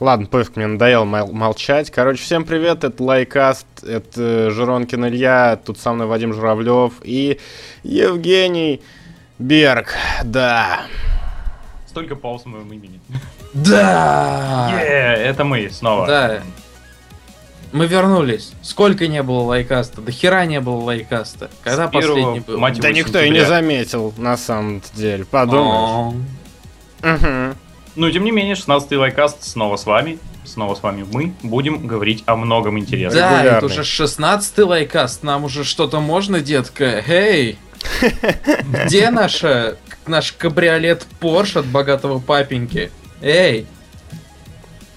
Ладно, пофиг, мне надоело мол- молчать. Короче, всем привет, это Лайвкаст, это Жиронкин Илья, тут со мной Вадим Журавлев и Евгений Берг, да. Столько пауз в моем имени. Да! Е, это мы снова. Да. Мы вернулись. Сколько не было лайвкаста? До хера не было лайвкаста. Когда С первого, последний был? мать Да никто и не сентября. заметил, на самом деле, подумаешь. О, Мгм. Ну, тем не менее, 16-й лайкаст снова с вами. Снова с вами мы будем говорить о многом интересном. Да, Регулярный. это уже 16-й лайкаст. Нам уже что-то можно, детка? Эй! Где наша, наш кабриолет Порш от богатого папеньки? Эй!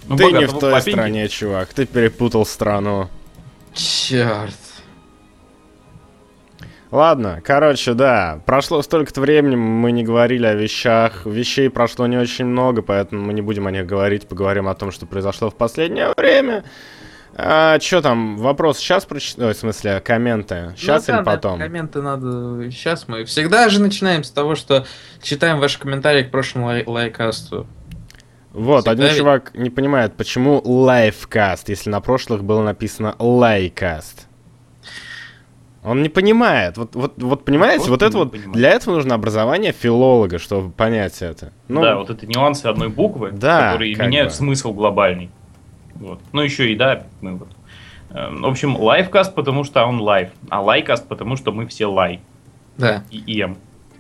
Ну, Ты не в той папеньки. стране, чувак, ты перепутал страну. Черт. Ладно, короче, да, прошло столько-то времени, мы не говорили о вещах, вещей прошло не очень много, поэтому мы не будем о них говорить, поговорим о том, что произошло в последнее время. А, что там, вопрос сейчас прочитаю, Ой, в смысле, комменты, сейчас Ну или да, потом? комменты надо... Сейчас мы всегда же начинаем с того, что читаем ваши комментарии к прошлому лай- лайкасту. Вот, всегда один ведь- чувак не понимает, почему лайфкаст, если на прошлых было написано лайкаст. Он не понимает. Вот, вот, вот понимаете, вот это вот понимает. для этого нужно образование филолога, чтобы понять это. Ну, да, вот это нюансы одной буквы, Да, которые меняют бы. смысл глобальный. Вот. Ну, еще и, да, мы вот. Эм, В общем, лайфкаст, потому что он лайв, а лайкаст, потому что мы все лай Да. и ем.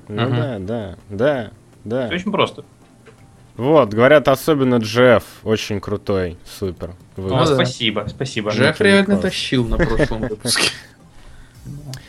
ну Мгм. да, да, да, да. Все очень просто. Вот, говорят, особенно Джефф очень крутой, супер. О, выпуск. да. спасибо, спасибо. Джефф реально тащил на прошлом выпуске.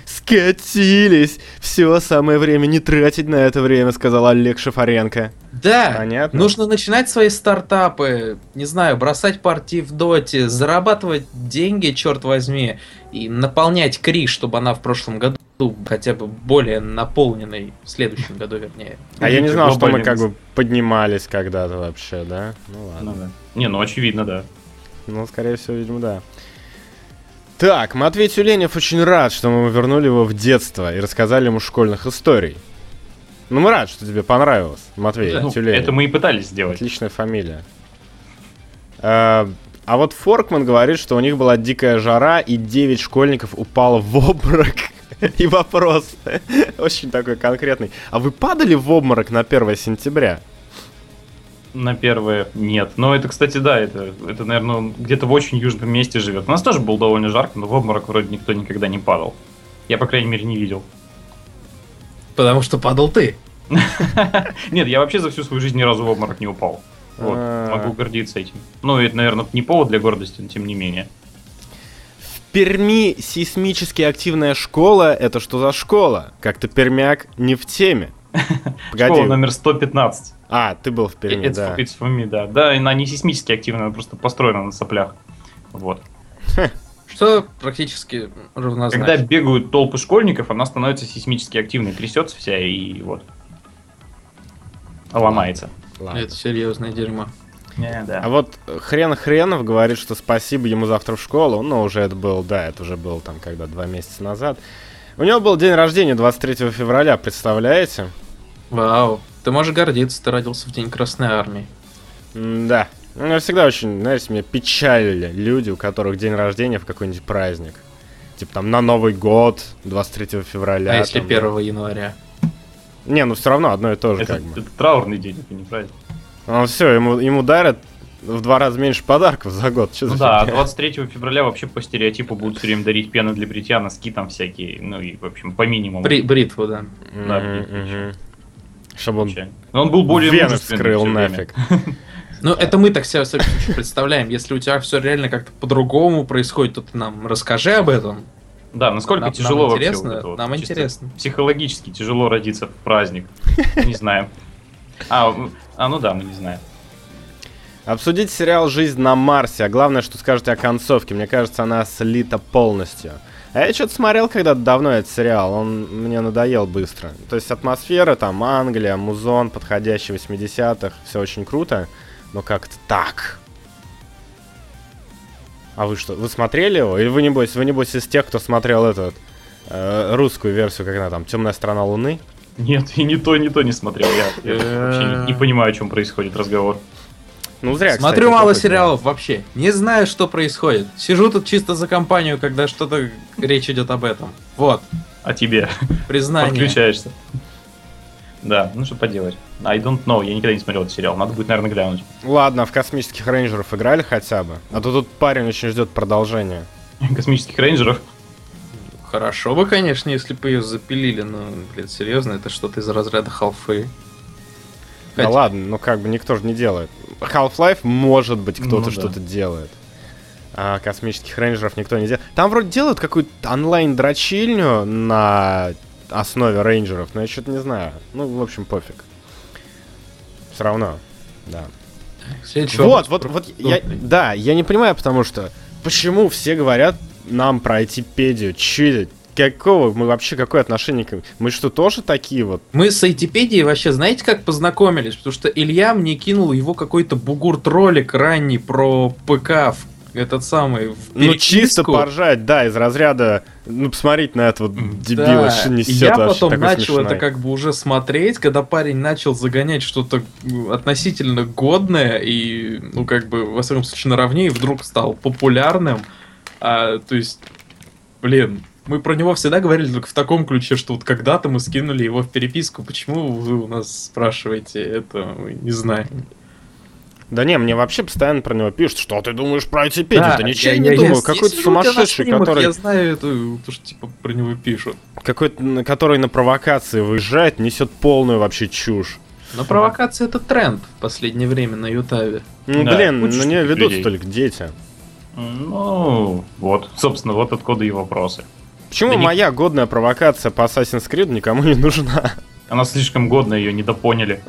Скатились! Все, самое время не тратить на это время, сказал Олег Шафаренко. Да, Понятно? нужно начинать свои стартапы, не знаю, бросать партии в доте, зарабатывать деньги, черт возьми, и наполнять Кри, чтобы она в прошлом году хотя бы более наполненной, в следующем году вернее. А я не знал, что мы как бы поднимались когда-то вообще, да? Ну ладно. Ну да. Не, ну очевидно, да. Ну, скорее всего, видимо, да. Так, Матвей Тюленев очень рад, что мы вернули его в детство и рассказали ему школьных историй. Ну, мы рад, что тебе понравилось, Матвей Ну, Тюленев. это мы и пытались сделать. Отличная фамилия. А, а вот Форкман говорит, что у них была дикая жара, и 9 школьников упало в обморок. И вопрос очень такой конкретный. А вы падали в обморок на 1 сентября? На первое нет. Но это, кстати, да, это, это наверное, где-то в очень южном месте живет. У нас тоже было довольно жарко, но в обморок вроде никто никогда не падал. Я, по крайней мере, не видел. Потому что падал ты. Нет, я вообще за всю свою жизнь ни разу в обморок не упал. Вот, А. могу гордиться этим. Ну, это, наверное, не повод для гордости, но тем не менее. В Перми сейсмически активная школа — это что за школа? Как-то пермяк не в теме. Погоди. Школа номер 115. А, ты был в Перми, It's, да. it's for me, да. Да, она не сейсмически активная, она просто построена на соплях. Вот. Что практически равнозначно. Когда бегают толпы школьников, она становится сейсмически активной, трясется вся и вот. Ломается. Ладно. Это серьезное дерьмо. Не, да. А вот хрен Хренов говорит, что спасибо ему завтра в школу. Ну, уже это был, да, это уже было там, когда два месяца назад. У него был день рождения 23 февраля, представляете? Вау. Ты можешь гордиться, ты родился в день Красной Армии. Да. Меня всегда очень, знаете, меня печалили люди, у которых день рождения в какой-нибудь праздник. Типа там на Новый год, 23 февраля. а если там, 1 января? Не, ну все равно одно и то же Это, как бы. это траурный день, это не праздник. Ну все, ему, ему дарят в два раза меньше подарков за год. Что Ну за да, а фигня? 23 февраля вообще по стереотипу будут все время дарить пены для бритья, носки там всякие, ну и, в общем, по минимуму. Бри- бритву, да. да, мгм. Чтобы он. Но он был более вены вскрыл нафиг. Ну, это мы так случае представляем. Если у тебя все реально как-то по-другому происходит, то ты нам расскажи об этом. Да, насколько Нам- тяжело нам вообще интересно, вот это вот, нам чисто интересно. Психологически тяжело родиться в праздник. Не знаю. А, а, ну да, мы не знаем. Обсудить сериал «Жизнь на Марсе», а главное, что скажете о концовке. Мне кажется, она слита полностью. А я что-то смотрел когда-то давно этот сериал, он мне надоел быстро. То есть атмосфера, там, Англия, музон, подходящий 80-х, все очень круто, но как-то так. А вы что, вы смотрели его? Или вы, небось, вы, небось, из тех, кто смотрел этот, э, русскую версию, как она там, «Темная сторона Луны»? Нет, и ни то, ни то не смотрел. Я, я вообще не, не понимаю, о чем происходит разговор. Ну, зря, Смотрю кстати, мало сериалов вообще. Не знаю, что происходит. Сижу тут чисто за компанию, когда что-то речь идет об этом. Вот, А тебе признание. подключаешься. Да, ну что поделать. I don't know, я никогда не смотрел этот сериал. Надо будет, наверное, глянуть. Ладно, в космических рейнджеров играли хотя бы. А то тут парень очень ждет продолжения. Космических рейнджеров. Хорошо бы, конечно, если бы ее запилили, но, блин, серьезно, это что-то из разряда халфы. Да Хотя- ладно, ну как бы никто же не делает. Half-Life, может быть, кто-то Ну да. что-то делает. А космических рейнджеров никто не делает. Там вроде делают какую-то онлайн-дрочильню на основе рейнджеров, но я что-то не знаю. Ну, в общем, пофиг. Все равно, да. Следующий вот, вот, про вот, я, да, я не понимаю, потому что почему все говорят нам пройти педию? Че это? Какого? Мы вообще какое отношение к... Мы что, тоже такие вот? Мы с Айтипедией вообще знаете, как познакомились? Потому что Илья мне кинул его какой-то бугурт-ролик ранний про ПК в этот самый в Ну, чисто поржать, да, из разряда, ну, посмотреть на этого дебила, Да, что несет я потом начал смешной. это как бы уже смотреть, когда парень начал загонять что-то м, относительно годное и, ну, как бы, во всяком случае, наравне, и вдруг стал популярным. А, то есть, блин, мы про него всегда говорили только в таком ключе, что вот когда-то мы скинули его в переписку. Почему вы у нас спрашиваете это? Мы не знаем. Да не, мне вообще постоянно про него пишут, что ты думаешь про Айтипедию? Да, Да, ничего я- не я- думаю, какой-то сумасшедший, стримах, который, Я знаю эту, то, что типа про него пишут. какой-то, который на провокации выезжает, несет полную вообще чушь. Но провокация это тренд в последнее время на Ютабе. Ну, Да, блин, на нее таких ведут людей. только дети. Ну, вот, собственно, вот откуда и вопросы. Почему Да не- моя годная провокация по Assassin's Creed никому не нужна? Она слишком годная, ее недопоняли.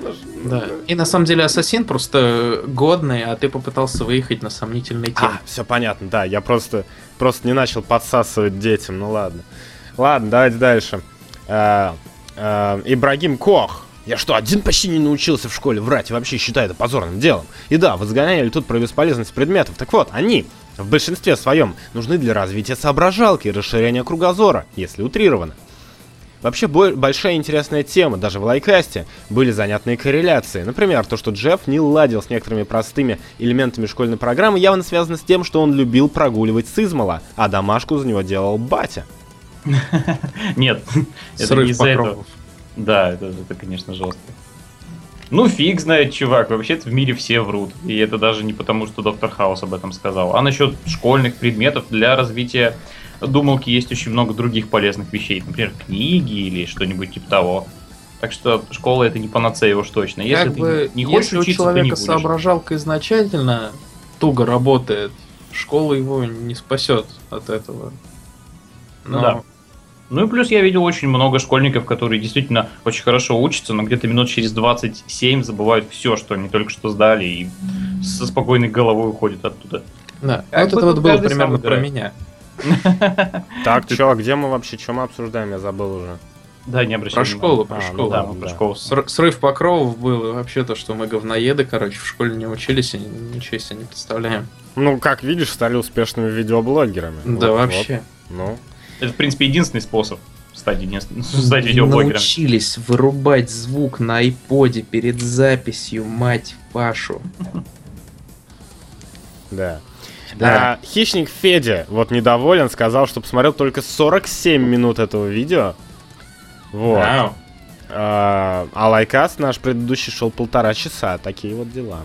Да. И на самом деле Ассасин просто годный, а ты попытался выехать на сомнительной теме. А, все понятно, да, я просто, просто не начал подсасывать детям, ну ладно. Ладно, давайте дальше. А, а, Ибрагим Кох. Я что, один почти не научился в школе врать и вообще считаю это позорным делом? И да, возгоняли тут про бесполезность предметов. Так вот, они в большинстве своем нужны для развития соображалки и расширения кругозора, если утрировано. Вообще бо- большая интересная тема, даже в лайкасте были занятные корреляции. Например, то, что Джефф не ладил с некоторыми простыми элементами школьной программы, явно связано с тем, что он любил прогуливать с измала, а домашку за него делал батя. Нет, это не из-за этого. Да, это, это, конечно, жестко. Ну, фиг знает, чувак. Вообще-то в мире все врут. И это даже не потому, что доктор Хаус об этом сказал. А насчет школьных предметов для развития думалки есть очень много других полезных вещей. Например, книги или что-нибудь типа того. Так что школа это не панацея уж точно. Если как ты бы, не хочешь если учиться, у то не человека будешь. соображалка изначально туго работает, школа его не спасет от этого. Но Да. Ну и плюс я видел очень много школьников, которые действительно очень хорошо учатся, но где-то минут через 27 забывают все, что они только что сдали, и со спокойной головой уходят оттуда. да. Как вот бы это вот было примерно про меня. Так, чё, а где мы вообще, что мы обсуждаем, я забыл уже. Да, не обращай Про школу, про А, ну школу. Да, про школу. Ср- Срыв покровов был, и вообще то, что мы говноеды, короче, в школе не учились и ничего себе не представляем. Ну, как видишь, стали успешными видеоблогерами. да, вообще. Ну, Это, в принципе, единственный способ стать, единственным, стать видеоблогером. Научились вырубать звук на айподе перед записью, мать вашу. да. Да. А, Хищник Федя вот недоволен, сказал, что посмотрел только 47 минут этого видео. Вот. Вау. А, а лайкаст наш предыдущий шел полтора часа. Такие вот дела.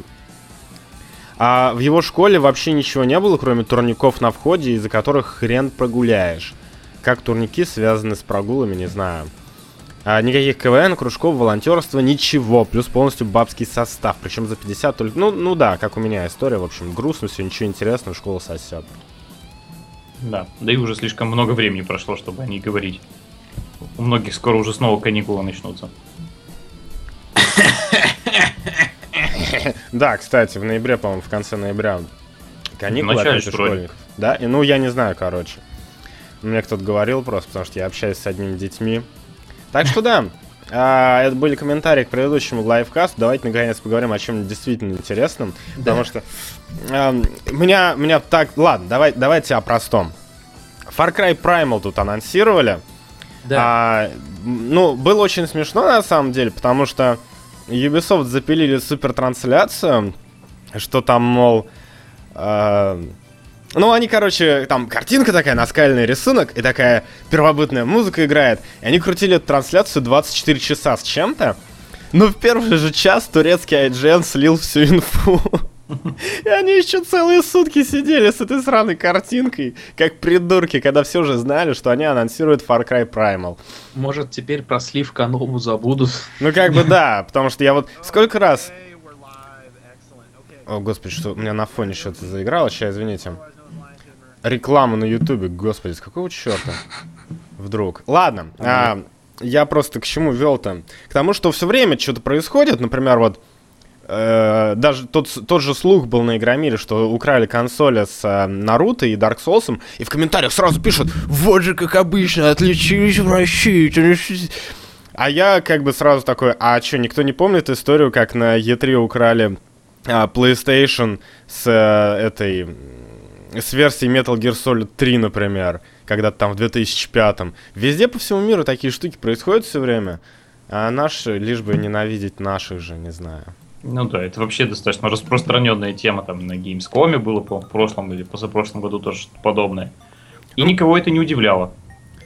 А в его школе вообще ничего не было, кроме турников на входе, из-за которых хрен прогуляешь. Как турники связаны с прогулами, не знаю. А, никаких КВН, кружков, волонтерства, ничего. Плюс полностью бабский состав. Причем за 50 только... Ну, ну да, как у меня история. В общем, грустно все, ничего интересного, школа сосет. Да, да и уже слишком много времени прошло, чтобы о ней говорить. У многих скоро уже снова каникулы начнутся. Да, кстати, в ноябре, по-моему, в конце ноября каникулы В начале, опять у школьников. Да, и ну я не знаю, короче. Мне кто-то говорил просто, потому что я общаюсь с одними детьми. Так что да, а, это были комментарии к предыдущему лайвкасту. Давайте наконец поговорим о чем действительно интересном. Потому что эм, меня, меня так... Ладно, давай, давайте о простом. Far Cry Primal тут анонсировали. Да. А, ну, было очень смешно на самом деле, потому что Ubisoft запилили супер трансляцию что там, мол, э, ну, они, короче, там картинка такая, наскальный рисунок, и такая первобытная музыка играет. И они крутили эту трансляцию 24 часа с чем-то. Но в первый же час турецкий IGN слил всю инфу. И они еще целые сутки сидели с этой сраной картинкой, как придурки, когда все уже знали, что они анонсируют Far Cry Primal. Может, теперь про слив Каному забудут. Ну, как бы да, потому что я вот сколько раз... О, господи, что у меня на фоне что-то заиграло, сейчас, извините. Реклама на ютубе, господи, с какого черта? Вдруг. Ладно, а, я просто к чему вел-то? К тому, что все время что-то происходит, например, вот Э, даже тот, тот же слух был на Игромире, что украли консоли с э, Наруто и Dark Souls, и в комментариях сразу пишут, вот же как обычно, отличились в России. А я как бы сразу такой, а что, никто не помнит историю, как на E3 украли а, PlayStation с а, этой с версией Metal Gear Solid 3, например, когда-то там в 2005 -м. Везде по всему миру такие штуки происходят все время, а наши, лишь бы ненавидеть наших же, не знаю. Ну да, это вообще достаточно распространенная тема там на Gamescom было по в прошлом или позапрошлом году тоже что-то подобное. И никого это не удивляло.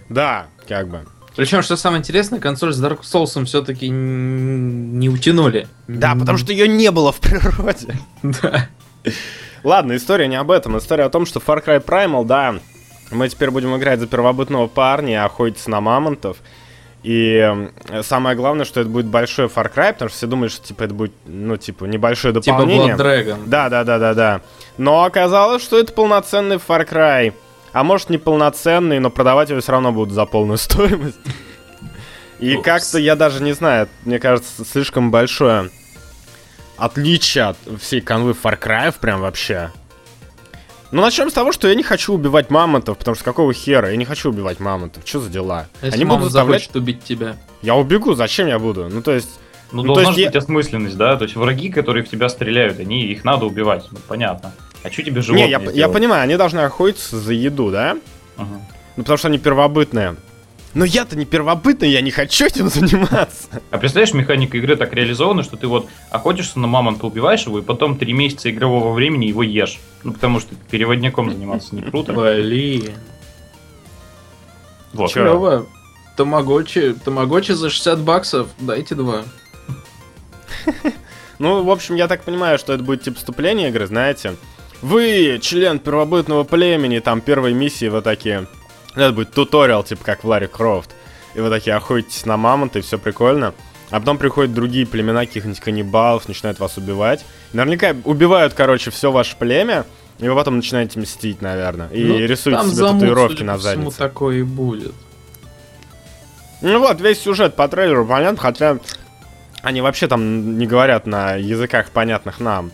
Да, как бы. Причем, что самое интересное, консоль с Dark Souls все-таки не утянули. Да, потому что ее не было в природе. Да. Ладно, история не об этом. История о том, что Far Cry Primal, да, мы теперь будем играть за первобытного парня охотиться на мамонтов. И самое главное, что это будет большой Far Cry, потому что все думают, что типа это будет, ну, типа, небольшое типа дополнение. Типа Blood Dragon. Да, да, да, да, да. Но оказалось, что это полноценный Far Cry. А может не полноценный, но продавать его все равно будут за полную стоимость. И как-то я даже не знаю, мне кажется, слишком большое отличие от всей канвы Far Cry прям вообще. Ну, начнем с того, что я не хочу убивать мамонтов, потому что какого хера? Я не хочу убивать мамонтов. Что за дела? Если Они будут заставлять... убить тебя. Я убегу, зачем я буду? Ну, то есть... Ну, ну должна быть я... осмысленность, да? То есть враги, которые в тебя стреляют, они их надо убивать. Ну, понятно. А что тебе животные Не, я, я понимаю, они должны охотиться за еду, да? Ага. Ну, потому что они первобытные. Но я-то не первобытный, я не хочу этим заниматься. А представляешь, механика игры так реализована, что ты вот охотишься на мамонта, убиваешь его, и потом три месяца игрового времени его ешь. Ну, потому что переводником заниматься не круто. Блин. Вот. Клево. Тамагочи, тамагочи за 60 баксов, дайте два. Ну, в общем, я так понимаю, что это будет типа вступление игры, знаете. Вы, член первобытного племени, там первой миссии вот такие. Это будет туториал, типа как в Ларри Крофт. И вы такие охотитесь на мамонта, и все прикольно. А потом приходят другие племена каких-нибудь каннибалов, начинают вас убивать. Наверняка убивают, короче, все ваше племя, и вы потом начинаете мстить, наверное. И ну, рисуете себе замут, татуировки на заднице. такое и будет. Ну вот, весь сюжет по трейлеру понятно, хотя они вообще там не говорят на языках, понятных нам.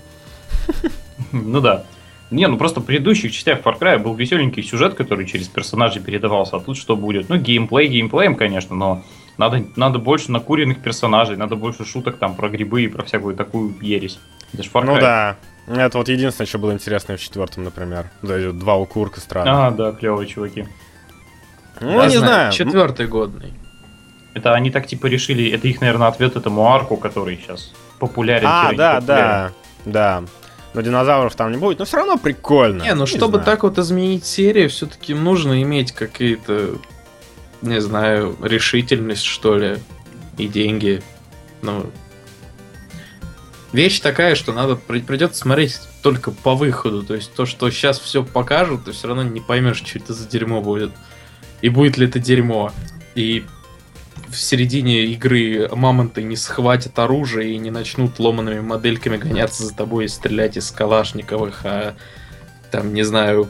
Ну да. Не, ну просто в предыдущих частях Far Cry был веселенький сюжет, который через персонажей передавался, а тут что будет? Ну, геймплей геймплеем, конечно, но надо, надо больше накуренных персонажей, надо больше шуток там про грибы и про всякую такую ересь. Это Far ну Cry. Ну да, это вот единственное, что было интересно в четвертом, например. Да, два укурка странно. А, да, клевые чуваки. Ну, Я не знаю. знаю. Четвертый годный. Это они так типа решили, это их, наверное, ответ этому арку, который сейчас популярен. А, да, да, да но динозавров там не будет, но все равно прикольно. Не, ну не чтобы знаю. так вот изменить серию, все-таки нужно иметь какие-то, не знаю, решительность, что ли, и деньги. Ну, вещь такая, что надо придется смотреть только по выходу. То есть то, что сейчас все покажут, ты все равно не поймешь, что это за дерьмо будет. И будет ли это дерьмо. И в середине игры мамонты не схватят оружие и не начнут ломанными модельками гоняться за тобой и стрелять из калашниковых, а там, не знаю,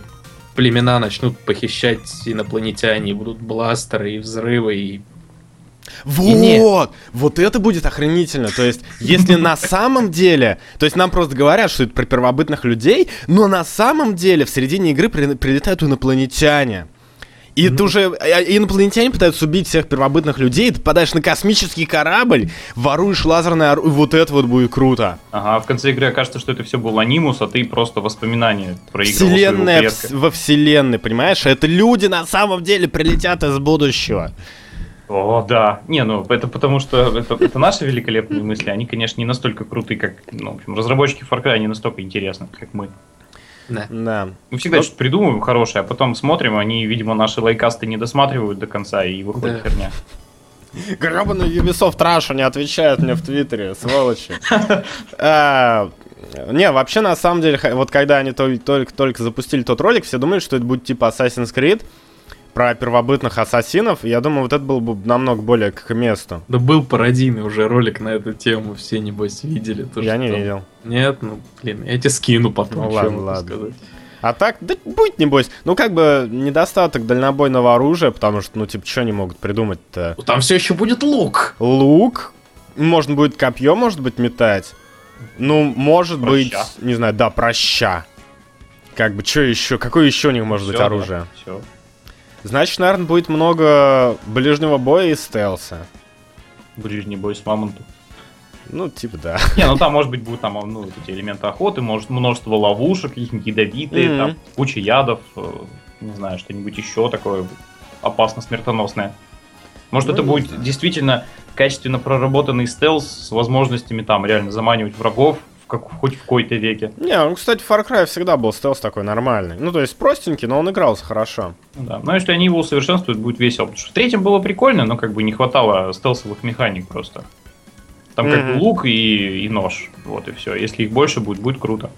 племена начнут похищать инопланетяне, и будут бластеры и взрывы, и вот! Вот это будет охренительно. То есть, если на самом деле... То есть, нам просто говорят, что это про первобытных людей, но на самом деле в середине игры прилетают инопланетяне. И ну... ты уже а, инопланетяне пытаются убить всех первобытных людей, ты попадаешь на космический корабль, воруешь лазерное оружие, вот это вот будет круто. Ага, в конце игры окажется, что это все был анимус, а ты просто воспоминания про Вселенная в, во вселенной, понимаешь? Это люди на самом деле прилетят из будущего. О, да. Не, ну это потому что это, это наши великолепные мысли. Они, конечно, не настолько крутые, как, ну, в общем, разработчики Far Cry не настолько интересны, как мы. Да. Да. Мы всегда Ну- что-то придумываем хорошее, а потом смотрим, они, видимо, наши лайкасты не досматривают до конца и выходит Да. херня. Гребаный Ubisoft Russia не отвечает мне в Твиттере, сволочи. А, Не, вообще, на самом деле, вот когда они тол- только, только запустили тот ролик, все думали, что это будет типа Assassin's Creed про первобытных ассасинов. Я думаю, вот это было бы намного более к месту. Да был пародийный уже ролик на эту тему, все небось видели. то, Я не там- видел. Нет, ну, блин, я тебе скину потом, Ну ладно, ладно. сказать. А так, да будет небось. Ну, как бы, недостаток дальнобойного оружия, потому что, ну, типа, что они могут придумать-то? Ну, Там все еще будет лук. Лук, можно будет копье, может быть, метать. Ну, может Проща. быть, не знаю, да, проща. Как бы, что еще? Какое еще у них может быть оружие? Все. Значит, наверное, будет много ближнего боя и стелса. Ближний бой с мамонтом. Ну, типа, да. Не, ну там, может быть, будут там, ну, эти элементы охоты, может, множество ловушек, каких-нибудь ядовитые, Мгм. там, куча ядов, э, не знаю, что-нибудь еще такое опасно смертоносное. Может, Ну, это будет знаю. действительно качественно проработанный стелс с возможностями там реально заманивать врагов как, хоть в какой-то веке. Не, ну, кстати, Far Cry всегда был стелс такой нормальный. Ну, то есть простенький, но он игрался хорошо. Да. Но если они его усовершенствуют, будет весело. Потому что в третьем было прикольно, но как бы не хватало стелсовых механик просто. Там как бы лук и, и нож. Вот и все. Если их больше будет, будет круто.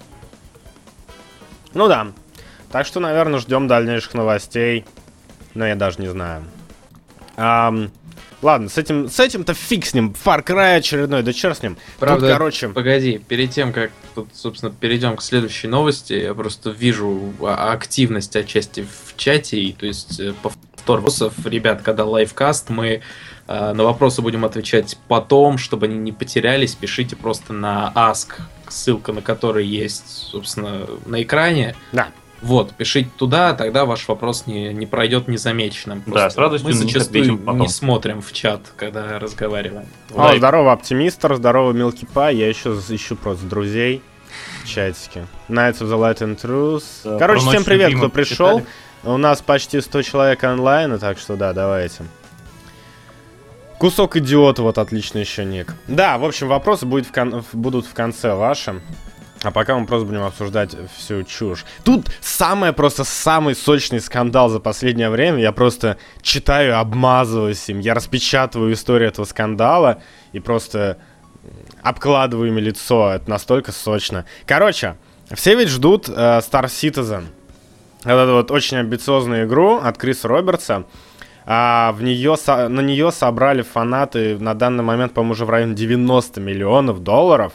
Ну да. Так что, наверное, ждем дальнейших новостей. Но я даже не знаю. Ам, ладно, с этим, с этим-то фиг с ним. Far Cry очередной, да черт с ним. Правда, Тут, короче... Погоди, перед тем, как, тут, собственно, перейдем к следующей новости, я просто вижу а- активность отчасти в чате, и, то есть, э, повтор вопросов. Ребят, когда лайвкаст, мы э, на вопросы будем отвечать потом, чтобы они не потерялись, пишите просто на ask, ссылка на который есть, собственно, на экране. Да. Вот, пишите туда, тогда ваш вопрос не, не пройдет незамеченным. Да, с радостью Мы зачастую не смотрим в чат, когда разговариваем. О, Лайк. здорово, оптимистр, здорово, Милки Пай. Я еще ищу просто друзей в чатике. Nights of the Light and Truth. Да, Короче, всем привет, кто пришел. читали? У нас почти 100 человек онлайн, так что да, давайте. Кусок идиота, вот отлично еще ник. Да, в общем, вопросы будет в кон- будут в конце ваши. А пока мы просто будем обсуждать всю чушь. Тут самое просто самый сочный скандал за последнее время. Я просто читаю, обмазываюсь им. Я распечатываю историю этого скандала и просто обкладываю ими лицо. Это настолько сочно. Короче, все ведь ждут э, Star Citizen. Эту вот очень амбициозную игру от Криса Робертса. А в нее, на нее собрали фанаты на данный момент, по-моему, уже в районе 90 миллионов долларов.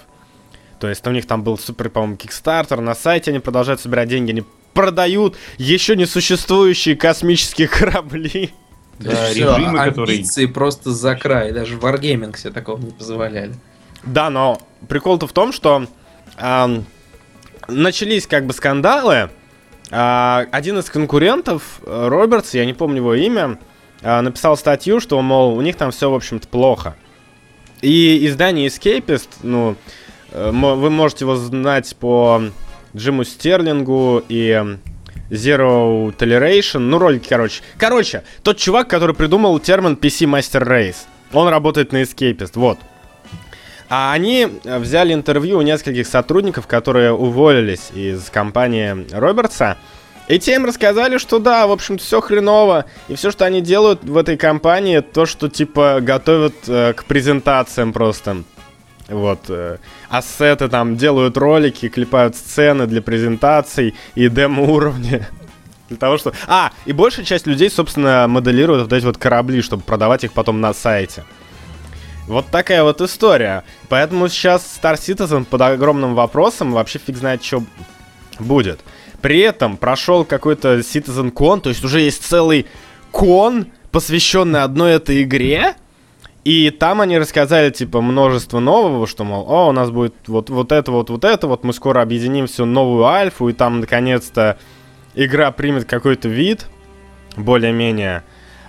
То есть у них там был супер, по-моему, кикстартер. На сайте они продолжают собирать деньги. Они продают еще не существующие космические корабли. Да, режимы, которые- амбиции просто за край. Даже Wargaming себе такого не позволяли. Да, но прикол-то в том, что ам, начались как бы скандалы. А, один из конкурентов, э, Робертс, я не помню его имя, а, написал статью, что, мол, у них там все, в общем-то, плохо. И издание Escapist, ну, э, вы можете его знать по Джиму Стерлингу и Zero Toleration, ну, ролики, короче. Короче, тот чувак, который придумал термин PC Master Race. Он работает на Escapist, вот. А они э, взяли интервью у нескольких сотрудников, которые уволились из компании Робертса. И те им рассказали, что да, в общем-то, все хреново. И все, что они делают в этой компании, то, что типа готовят э, к презентациям просто. Вот, э, ассеты там делают ролики, клепают сцены для презентаций и демо-уровни. Для того, что... А, и большая часть людей, собственно, моделируют вот эти вот корабли, чтобы продавать их потом на сайте. Вот такая вот история. Поэтому сейчас Star Citizen под огромным вопросом, вообще фиг знает, что будет. При этом прошел какой-то Citizen Con, то есть уже есть целый кон, посвященный одной этой игре. И там они рассказали, типа, множество нового, что, мол, о, у нас будет вот, вот это, вот, вот это, вот мы скоро объединим всю новую альфу, и там, наконец-то, игра примет какой-то вид, более-менее.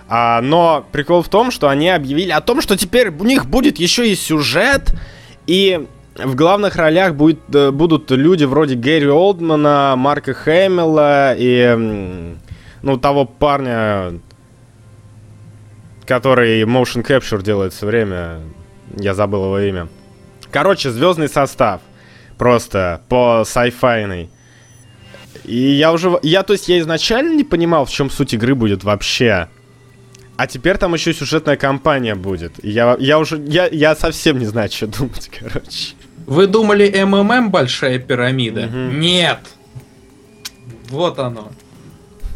А, но прикол в том, что они объявили о том, что теперь у них будет еще и сюжет, и в главных ролях будет, э, будут люди вроде Гэри Олдмана, Марка Хэмилла и, ну, того парня, который motion capture делает все время. Я забыл его имя. Короче, звездный состав. Просто по sci-fi. И я уже... Я, то есть, я изначально не понимал, в чем суть игры будет вообще. А теперь там еще сюжетная кампания будет. Я, я уже... Я, я совсем не знаю, что думать, короче. Вы думали МММ большая пирамида? Мгм. Нет! Вот оно.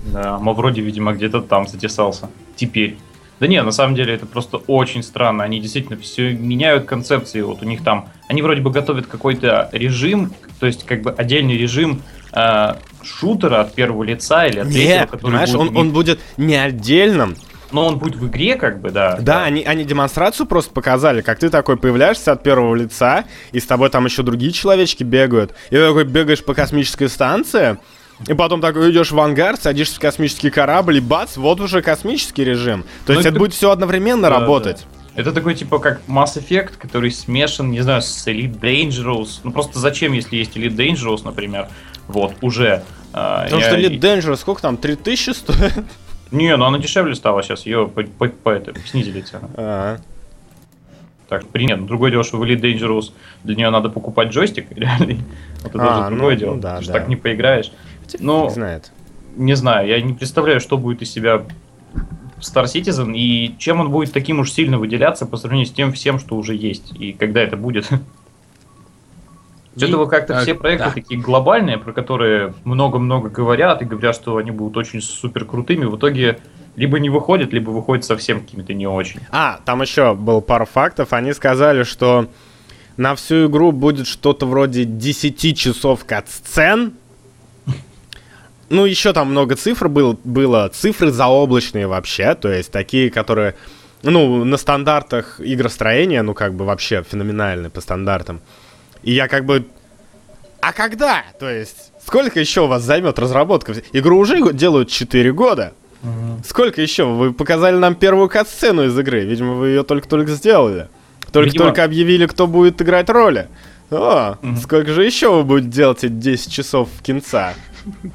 Да, Мавроди, видимо, где-то там затесался. Теперь. Да не, на самом деле это просто очень странно. Они действительно все меняют концепции. Вот у них там... Они вроде бы готовят какой-то режим, то есть как бы отдельный режим э, шутера от первого лица или от третьего, Нет, который понимаешь, будет он, он будет не отдельным. Но он будет в игре, как бы, да. Да, они, они демонстрацию просто показали, как ты такой появляешься от первого лица, и с тобой там еще другие человечки бегают. И ты такой бегаешь по космической станции, и потом такой идешь в ангар, садишься в космический корабль, и бац, вот уже космический режим. То Ну, есть это это- будет все одновременно Да, работать. Это такой типа как Mass Effect, который смешан, не знаю, с Elite Dangerous. Ну просто зачем, если есть Elite Dangerous, например, вот, уже. а, Потому я- что Elite Dangerous, сколько там, 3000 стоит? Не, ну она дешевле стала сейчас, ее по, по- по это, снизили цену. А, Так, принят. Другое дело, что в Elite Dangerous для нее надо покупать джойстик реальный. Вот это А, уже другое ну, дело. ну да, да. так не поиграешь. Ну, фиг знает. не знаю, я не представляю, что будет из себя Star Citizen и чем он будет таким уж сильно выделяться по сравнению с тем всем, что уже есть. И когда это будет. Что-то вот как-то Так, все проекты да. такие глобальные, про которые много-много говорят и говорят, что они будут очень супер крутыми, в итоге либо не выходят, либо выходят совсем какими-то не очень. А, там еще был пару фактов. Они сказали, что на всю игру будет что-то вроде 10 часов кат-сцен. Ну, еще там много цифр был, было. Цифры заоблачные вообще, то есть такие, которые, ну, на стандартах игростроения, ну, как бы вообще феноменальны по стандартам. И я как бы... А когда? То есть, сколько еще у вас займет разработка? Игру уже делают 4 года. Сколько еще? Вы показали нам первую кат-сцену из игры. Видимо, вы ее только-только сделали. Только-только Видимо. объявили, кто будет играть роли. О, Мгм. сколько же еще вы будете делать эти 10 часов в кинца?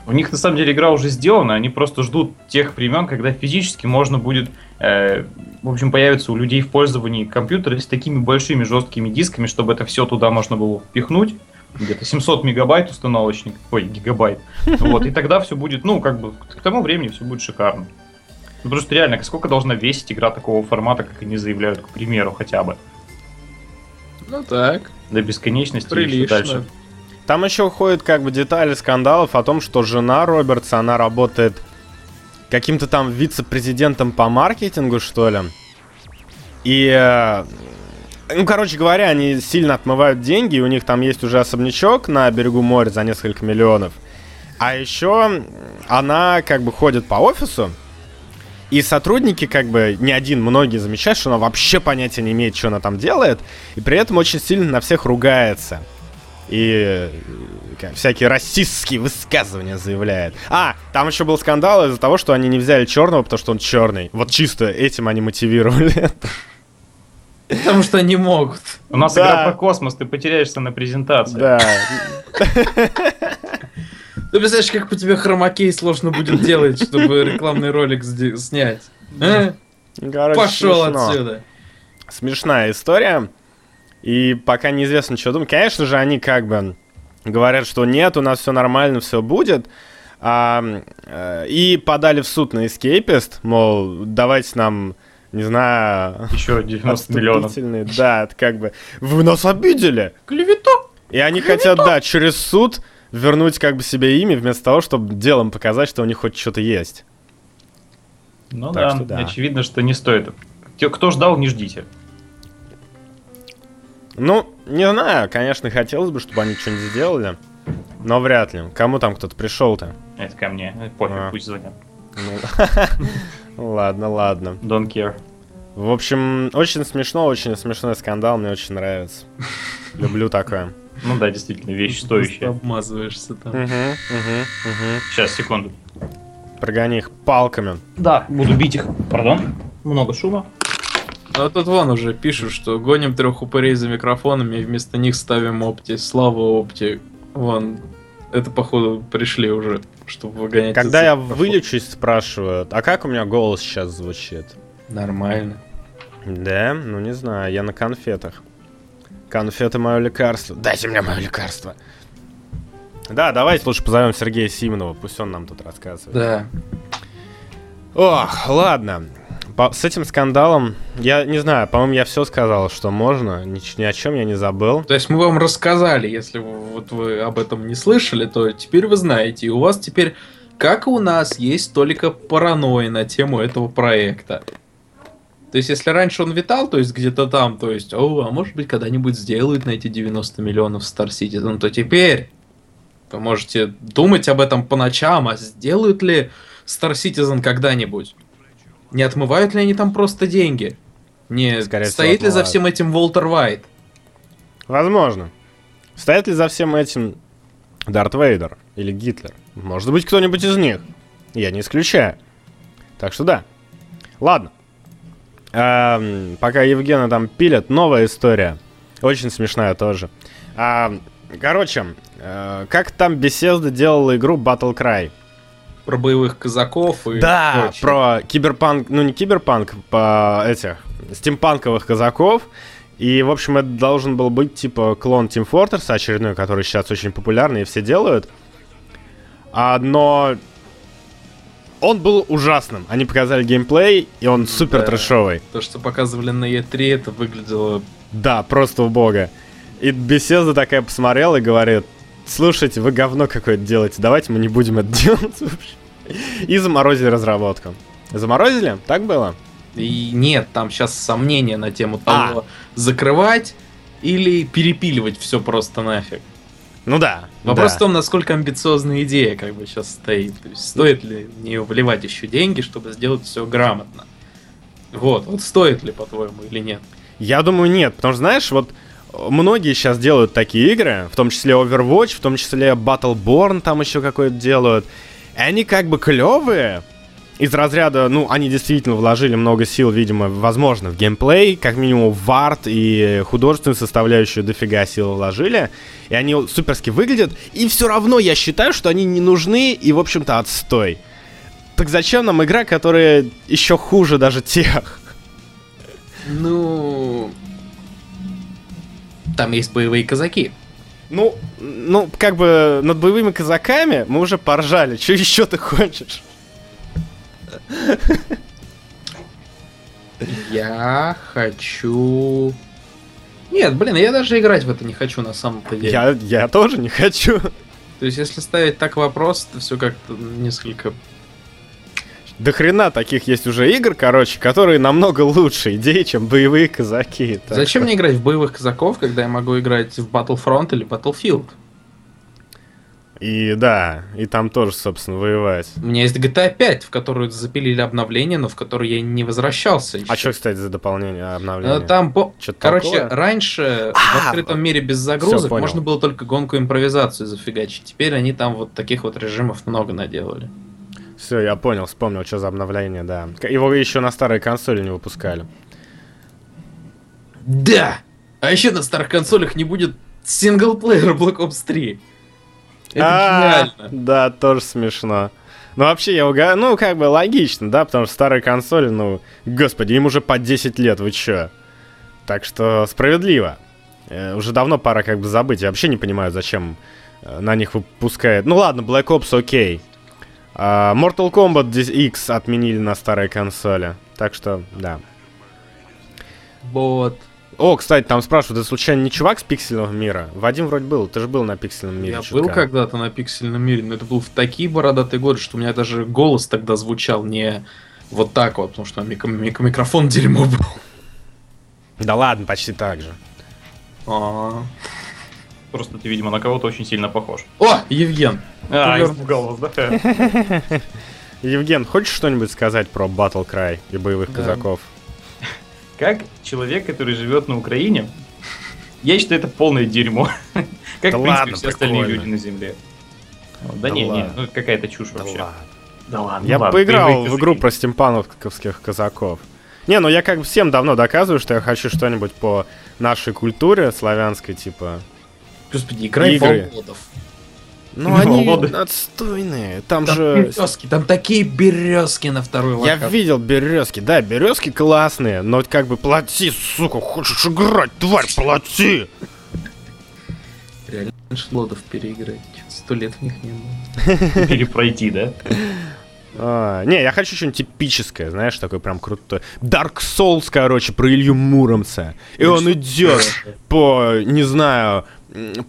У них на самом деле игра уже сделана, они просто ждут тех времен, когда физически можно будет, э, в общем, появится у людей в пользовании компьютеры с такими большими жесткими дисками, чтобы это все туда можно было впихнуть. Где-то 700 мегабайт установочник, ой, гигабайт. Вот, и тогда все будет, ну, как бы, к тому времени все будет шикарно. Ну, потому что реально, сколько должна весить игра такого формата, как они заявляют, к примеру, хотя бы. Ну так, До бесконечности и прилично. дальше. Там еще ходят как бы детали скандалов о том, что жена Робертса, она работает каким-то там вице-президентом по маркетингу, что ли. И, э, ну, короче говоря, они сильно отмывают деньги, и у них там есть уже особнячок на берегу моря за несколько миллионов. А еще она как бы ходит по офису, и сотрудники, как бы, не один, многие замечают, что она вообще понятия не имеет, что она там делает, и при этом очень сильно на всех ругается. И э, как, всякие расистские высказывания заявляет. А, там еще был скандал из-за того, что они не взяли черного, потому что он черный. Вот чисто этим они мотивировали. Потому что не могут. У нас Да. игра про космос, ты потеряешься на презентации. Да. Ты представляешь, как по тебе хромакей сложно будет делать, чтобы рекламный ролик снять? А? Пошел отсюда. Смешная история. И пока неизвестно, что думать. Конечно же, они как бы говорят, что нет, у нас все нормально, все будет. А, э, и подали в суд на Escapist, мол, давайте нам, не знаю, Еще 90 миллионов. Да, это как бы, вы нас обидели. Клевета. И они хотят, да, через суд вернуть как бы себе имя, вместо того, чтобы делом показать, что у них хоть что-то есть. Ну Так да, что да. очевидно, что не стоит. Те, кто ждал, не ждите. Ну, не знаю, конечно, хотелось бы, чтобы они что-нибудь сделали, но вряд ли. Кому там кто-то пришел-то? Это ко мне. Э, Пофиг, А. пусть звонят. Ну, ладно, ладно. Don't care. В общем, очень смешно, очень смешной скандал, мне очень нравится. Люблю такое. Ну да, действительно, вещь Просто стоящая. обмазываешься там. Угу, угу, угу. Сейчас, секунду. Прогони их палками. Да, буду бить их. Пардон. Много шума. Ну а тут вон уже пишут, что гоним трех упырей за микрофонами и вместо них ставим опти. Слава опти. Вон, это походу пришли уже, чтобы выгонять. Когда я микрофона. вылечусь, спрашивают, а как у меня голос сейчас звучит? Нормально. Да, ну не знаю, я на конфетах. Конфеты мое лекарство. Дайте мне мое лекарство. Да, давайте лучше позовем Сергея Симонова, пусть он нам тут рассказывает. Да. Ох, ладно. По- с этим скандалом, я не знаю, по-моему, я все сказал, что можно, ни, ни о чем я не забыл. То есть мы вам рассказали, если вы, вот вы об этом не слышали, то теперь вы знаете. И у вас теперь, как и у нас, есть только паранойя на тему этого проекта. То есть, если раньше он витал, то есть где-то там, то есть, о, а может быть, когда-нибудь сделают на эти 90 миллионов Star Citizen, то теперь вы можете думать об этом по ночам, а сделают ли Star Citizen когда-нибудь? Не отмывают ли они там просто деньги? Не Скорее всего, стоит ли за всем этим Волтер Вайт? Возможно. Стоит ли за всем этим Дарт Вейдер или Гитлер? Может быть, кто-нибудь из них. Я не исключаю. Так что да. Ладно. Эм, пока Евгена там пилят, новая история. Очень смешная тоже. А, короче, э, как там Bethesda делала игру Battle Cry? Про боевых казаков и Да, прочее. про киберпанк, ну не киберпанк, по этих стимпанковых казаков. И, в общем, это должен был быть типа клон Team Fortress очередной, который сейчас очень популярный и все делают. А, но он был ужасным. Они показали геймплей, и он супер Да. трэшовый. То, что показывали на E3, это выглядело... Да, просто убого. И Bethesda такая посмотрела и говорит, слушайте, вы говно какое-то делаете, давайте мы не будем это делать. И заморозили разработку. Заморозили? Так было? И нет, там сейчас сомнения на тему А. того, закрывать или перепиливать все просто нафиг. Ну да. Вопрос да. в том, насколько амбициозная идея как бы сейчас стоит. То есть стоит ли в нее вливать еще деньги, чтобы сделать все грамотно. Вот, вот стоит ли, по-твоему, или нет? Я думаю, нет, потому что, знаешь, вот многие сейчас делают такие игры, в том числе Overwatch, в том числе Battleborn там еще какой-то делают. И они как бы клевые, из разряда, ну, они действительно вложили много сил, видимо, возможно, в геймплей, как минимум в арт и художественную составляющую дофига сил вложили, и они суперски выглядят, и все равно я считаю, что они не нужны и, в общем-то, отстой. Так зачем нам игра, которая еще хуже даже тех? Ну... Там есть боевые казаки. Ну, ну, как бы над боевыми казаками мы уже поржали. Что еще ты хочешь? Я хочу... Нет, блин, я даже играть в это не хочу на самом-то деле. Я, я тоже не хочу. То есть, если ставить так вопрос, то все как-то несколько... До хрена таких есть уже игр, короче, которые намного лучше идеи, чем боевые казаки. Зачем что- мне играть в боевых казаков, когда я могу играть в Battlefront или Battlefield? И да, и там тоже, собственно, воевать. У меня есть GTA 5, в которую запилили обновление, но в которую я не возвращался. А ещё. что, кстати, за дополнение, Э, обновление? Там, по... Короче, такое? раньше в А, открытом мире без загрузок можно было только гонку импровизацию зафигачить. Теперь они там вот таких вот режимов много наделали. Все, я понял, вспомнил, что за обновление, да. Его еще на старой консоли не выпускали. Да! А еще на старых консолях не будет синглплеера Black Ops 3. Это А, гениально. Да, тоже смешно. Ну, вообще, я угадал, ну, как бы логично, да, потому что старые консоли, ну, господи, им уже по 10 лет, вы чё? Так что справедливо. Э, уже давно пора как бы забыть. Я вообще не понимаю, зачем э, на них выпускают. Ну ладно, Black Ops окей. А, Mortal Kombat X отменили на старой консоли. Так что, да. Вот. О, кстати, там спрашивают, это случайно не чувак с пиксельного мира? Вадим вроде был, ты же был на пиксельном мире. Я чутка. был когда-то на пиксельном мире, но это был в такие бородатые годы, что у меня даже голос тогда звучал не вот так вот, потому что мик- мик- микрофон дерьмо был. Да ладно, почти так же. А. Просто ты, видимо, на кого-то очень сильно похож. О, Евген! А, Примерно. испугал вас, да? Евген, хочешь что-нибудь сказать про Battle Cry и боевых Да. казаков? Как человек, который живет на Украине, я считаю, это полное дерьмо. Как, Да в принципе, ладно, все остальные люди на Земле. Да Да не, не, ну какая-то чушь вообще. Да ладно, Я ладно, поиграл в игру про стимпановских казаков. Не, ну я как бы всем давно доказываю, что я хочу что-нибудь по нашей культуре славянской, типа. Господи, играй в Игры. Володов. Ну, Ну, они отстойные. Там, Там же... березки, там такие березки на второй Я локации. видел березки. Да, березки классные, но как бы плати, сука, хочешь играть, тварь, плати! Реально шлотов переиграть. Сто лет в них не было. Перепройти, да? А, не, я хочу что-нибудь типическое, знаешь, такое прям крутое. Dark Souls, короче, про Илью Муромца. И он идет по, не знаю,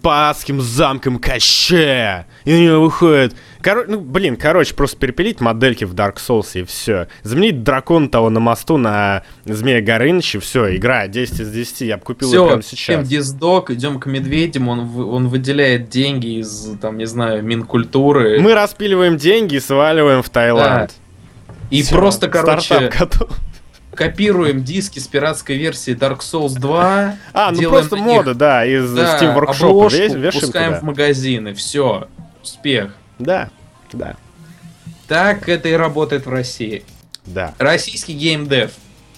по адским замкам Кащея. И у него выходит... Короче, ну, блин, короче, просто перепилить модельки в Dark Souls и все. Заменить дракон того на мосту на Змея Горыныч, и все, игра 10 из 10, я бы купил ее Все, прямо всем сейчас. диздок, идем к медведям, он, он выделяет деньги из, там, не знаю, Минкультуры. Мы распиливаем деньги и сваливаем в Таиланд. и Всё, просто, короче, стартап готов. Копируем диски с пиратской версии Dark Souls 2. А, ну делаем просто моды, да, из да, Steam Workshop. Веш- вешаем пускаем туда. в магазины. Все, успех. Да, да, Так это и работает в России. да. Российский геймдев.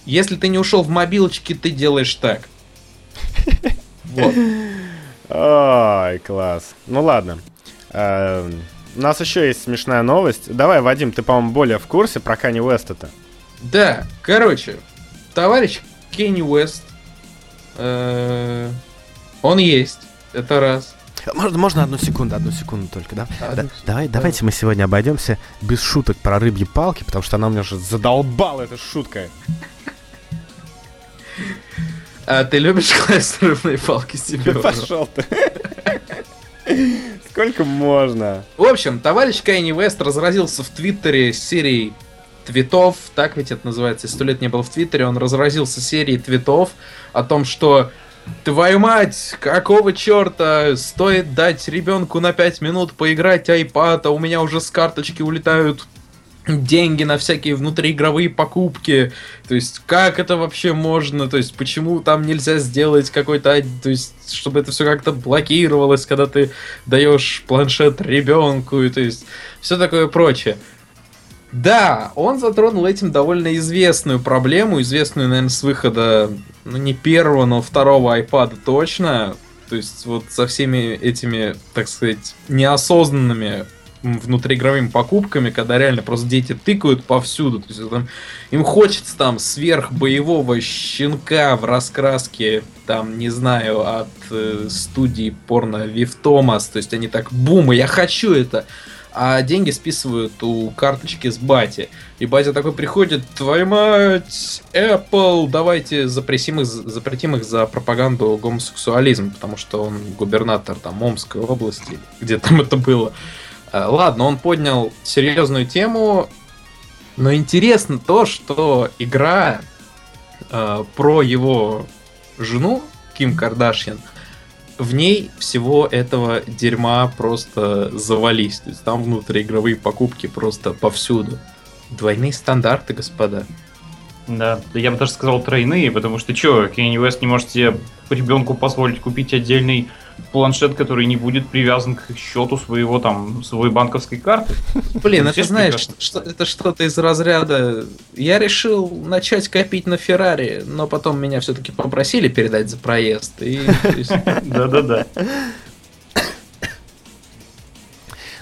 Если ты не ушел в мобилочки, ты делаешь так. Вот. Ой, класс. Ну ладно. Эм, У нас еще есть смешная новость. Давай, Вадим, ты, по-моему, более в курсе про Кани Уэста-то. Да, короче, товарищ Кенни Уэст, э, он есть, это раз. Можно, можно одну секунду, одну секунду только, да? Одну Да, секунду, давай, да. давайте мы сегодня обойдемся без шуток про рыбьи палки, потому что она меня уже задолбала, эта шутка. А ты любишь класть рыбные палки себе? Да пошел ты. Сколько можно? В общем, товарищ Кенни Уэст разразился в Твиттере серией твитов, так ведь это называется, сто лет не был в Твиттере, он разразился серией твитов о том, что Твою мать, какого черта стоит дать ребенку на 5 минут поиграть iPad, а у меня уже с карточки улетают деньги на всякие внутриигровые покупки. То есть, как это вообще можно? То есть, почему там нельзя сделать какой-то, то есть, чтобы это все как-то блокировалось, когда ты даешь планшет ребенку, и то есть, все такое прочее. Да, он затронул этим довольно известную проблему, известную, наверное, с выхода, ну, не первого, но второго iPad точно. То есть, вот со всеми этими, так сказать, неосознанными внутриигровыми покупками, когда реально просто дети тыкают повсюду. То есть, там, им хочется там сверхбоевого щенка в раскраске, там, не знаю, от э, студии порно Вив Томас. То есть, они так, бум, я хочу это а деньги списывают у карточки с бати. И батя такой приходит, твою мать, Apple, давайте запретим их, запретим их за пропаганду гомосексуализма, потому что он губернатор там Омской области, где там это было. А, Ладно, он поднял серьезную тему, но интересно то, что игра э, про его жену Ким Кардашьян в ней всего этого дерьма просто завались. То есть там внутриигровые покупки просто повсюду. Двойные стандарты, господа. Да, я бы даже сказал тройные, потому что что, Кенни Уэст не может себе ребенку позволить купить отдельный планшет, который не будет привязан к счету своего там, своей банковской карты. Блин, это знаешь, что, это что-то из разряда. Я решил начать копить на Феррари, но потом меня все-таки попросили передать за проезд. Да-да-да.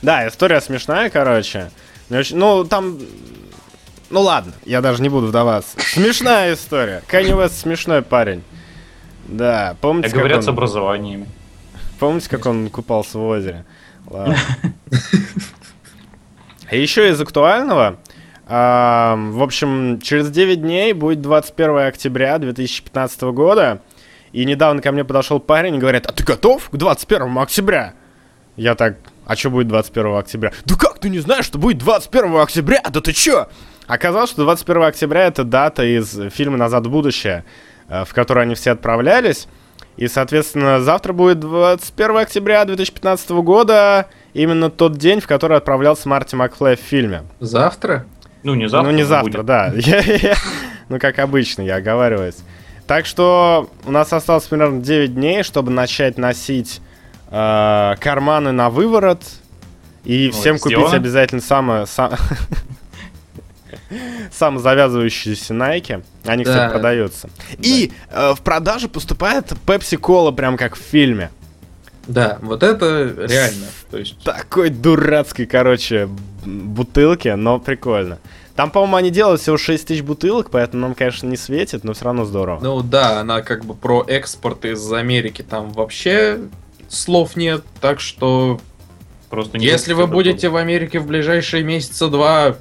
Да, история смешная, короче. Ну, там... Ну ладно, я даже не буду вдаваться. Смешная история. Канни Уэст смешной парень. Да, помните, как говорят, он- с образованиями. Помните, как он купался в озере? Ладно. А еще из актуального. в общем, через 9 дней будет 21 октября 2015 года. И недавно ко мне подошел парень и говорит, а ты готов к 21 октября? Я так, а что будет 21 октября? Да как ты не знаешь, что будет 21 октября? Да ты чё? Оказалось, что 21 октября это дата из фильма «Назад в будущее», э, в который они все отправлялись. И, соответственно, завтра будет 21 октября 2015 года, именно тот день, в который отправлялся Марти Макфлай в фильме. завтра? Ну, не завтра. ну, не завтра, будет. да. Я- я- Ну, как обычно, я оговариваюсь. Так что у нас осталось примерно 9 дней, чтобы начать носить э, карманы на выворот. И Ну, всем купить обязательно самое... са- самозавязывающиеся Nike. Они, кстати, Да. продаются. И э, в продажу поступает Pepsi Cola, прям как в фильме. Да, вот это реально. То есть, Такой дурацкой, короче, бутылки, но прикольно. Там, по-моему, они делают всего 6 тысяч бутылок, поэтому нам, конечно, не светит, но все равно здорово. ну да, она как бы про экспорт из Америки там вообще слов нет, так что Просто не если вы будете в Америке в ближайшие месяца два,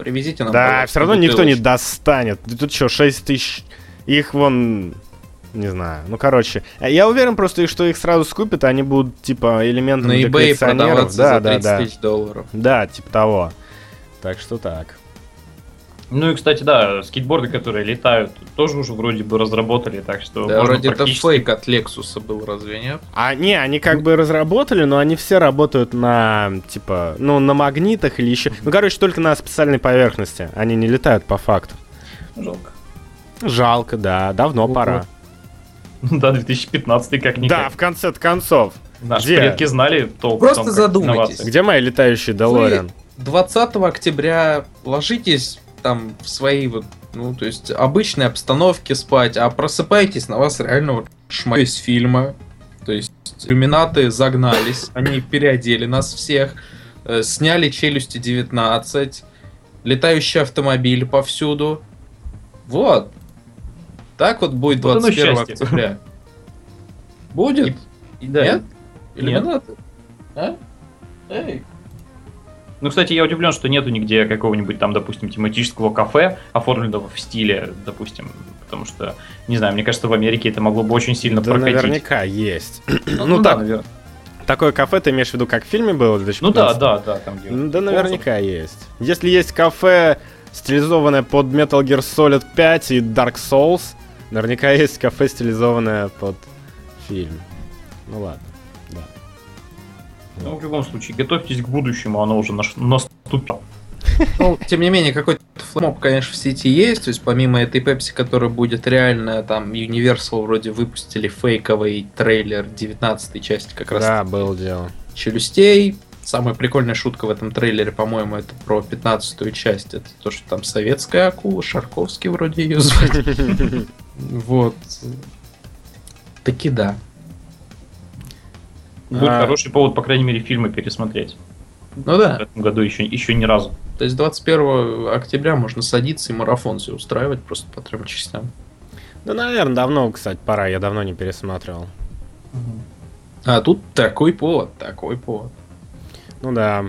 привезите нам. да, все равно никто не бутылочку. достанет. Тут что, 6 тысяч, их вон... Не знаю. Ну, короче, я уверен просто, что их сразу скупят, они будут, типа, элементом на для eBay продаваться Да, за да, 30 да. тысяч долларов. Да, типа того. Так что так. Ну и, кстати, да, скейтборды, которые летают, тоже уже вроде бы разработали, так что Да, вроде это практически- фейк от Lexus был, разве нет? А, не, они как бы разработали, но они все работают на, типа, ну, на магнитах или еще... Ну, короче, только на специальной поверхности. Они не летают по факту. Жалко. Жалко, да, давно Вот. пора. Ну Да, 2015 как Да, в конце концов. Наши где? предки знали толк Просто том, задумайтесь. инновации. Где мои летающие Делориан? 20 октября ложитесь там в свои вот, ну, то есть обычной обстановке спать, а просыпаетесь, на вас реально вот шмат из фильма. То есть иллюминаты загнались, они переодели нас всех, э, сняли челюсти 19, летающий автомобиль повсюду. Вот. Так вот будет Вот оно 21 счастье. октября. Будет? И да. Нет? Иллюминаты? А? Эй. Ну, кстати, я удивлен, что нету нигде какого-нибудь там, допустим, тематического кафе, оформленного в стиле, допустим, потому что, не знаю, мне кажется, в Америке это могло бы очень сильно Да прокатить. наверняка есть. Ну, Ну, да, так, наверное. такое кафе ты имеешь в виду, как в фильме было в Ну да, 2015? да, да, там где. Ну, Да наверняка есть. Если есть кафе, стилизованное под Metal Gear Solid 5 и Dark Souls, наверняка есть кафе, стилизованное под фильм. Ну ладно. Ну, в любом случае, готовьтесь к будущему, оно уже наш- наступило. Ну, тем не менее, какой-то флешмоб, конечно, в сети есть. То есть, помимо этой Пепси, которая будет реально, там, Universal вроде выпустили фейковый трейлер 19 части как раз Да, было дело. челюстей. Самая прикольная шутка в этом трейлере, по-моему, это про 15 часть. Это то, что там советская акула, Шарковский вроде ее звать. Вот. Таки да. Будет А. хороший повод, по крайней мере, фильмы пересмотреть. Ну В да. этом году еще, еще ни разу. То есть 21 октября можно садиться и марафон себе устраивать просто по трем частям. Да, наверное, давно, кстати, пора. Я давно не пересматривал. А тут такой повод, такой повод. Ну да.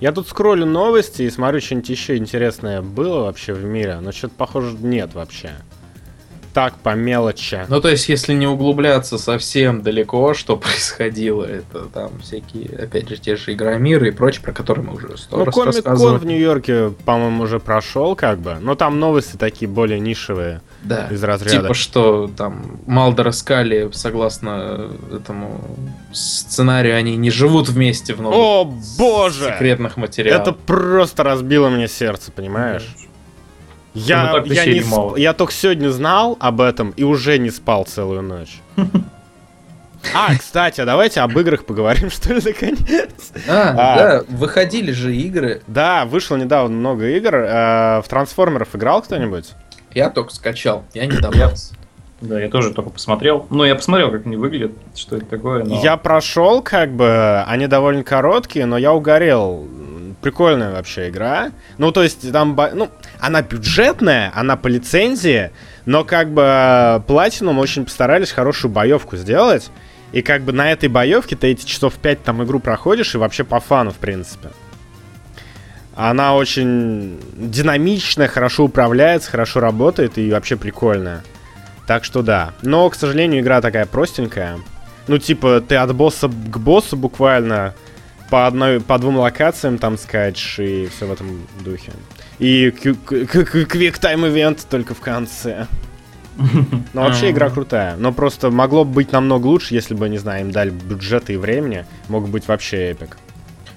Я тут скроллю новости и смотрю, что-нибудь еще интересное было вообще в мире, но что-то, похоже, нет вообще. Так, по мелочи. Ну, то есть, если не углубляться совсем далеко, что происходило, это там всякие, опять же, те же Игромиры и прочее, про которые мы уже сто Ну, раз Комик Кон в Нью-Йорке, по-моему, уже прошел, как бы. Но там новости такие более нишевые Да. из разряда. Типа, что там Малдор и Скали, согласно этому сценарию, они не живут вместе в новых О, боже! секретных материалах. Это просто разбило мне сердце, понимаешь? Я, я, не сп- я только сегодня знал об этом и уже не спал целую ночь. А, кстати, давайте об играх поговорим, что ли, наконец. А, А. да, выходили же игры. Да, вышло недавно много игр. Э, В трансформеров играл кто-нибудь? Я только скачал, я не добрался. Да, я тоже только посмотрел. Ну, я посмотрел, как они выглядят, что это такое. но- Я прошел, как бы, они довольно короткие, но я угорел. Прикольная вообще игра. Ну, то есть, там, ну, она бюджетная, она по лицензии, но, как бы, Platinum очень постарались хорошую боевку сделать. И, как бы, на этой боевке ты эти часов 5 там игру проходишь, и вообще по фану, в принципе. Она очень динамичная, хорошо управляется, хорошо работает и вообще прикольная. Так что да. Но, к сожалению, игра такая простенькая. Ну, типа, ты от босса к боссу буквально по одной, по двум локациям там скачешь и все в этом духе. И quick time event только в конце. Но вообще игра крутая. Но просто могло бы быть намного лучше, если бы, не знаю, им дали бюджета и времени. Мог быть вообще эпик.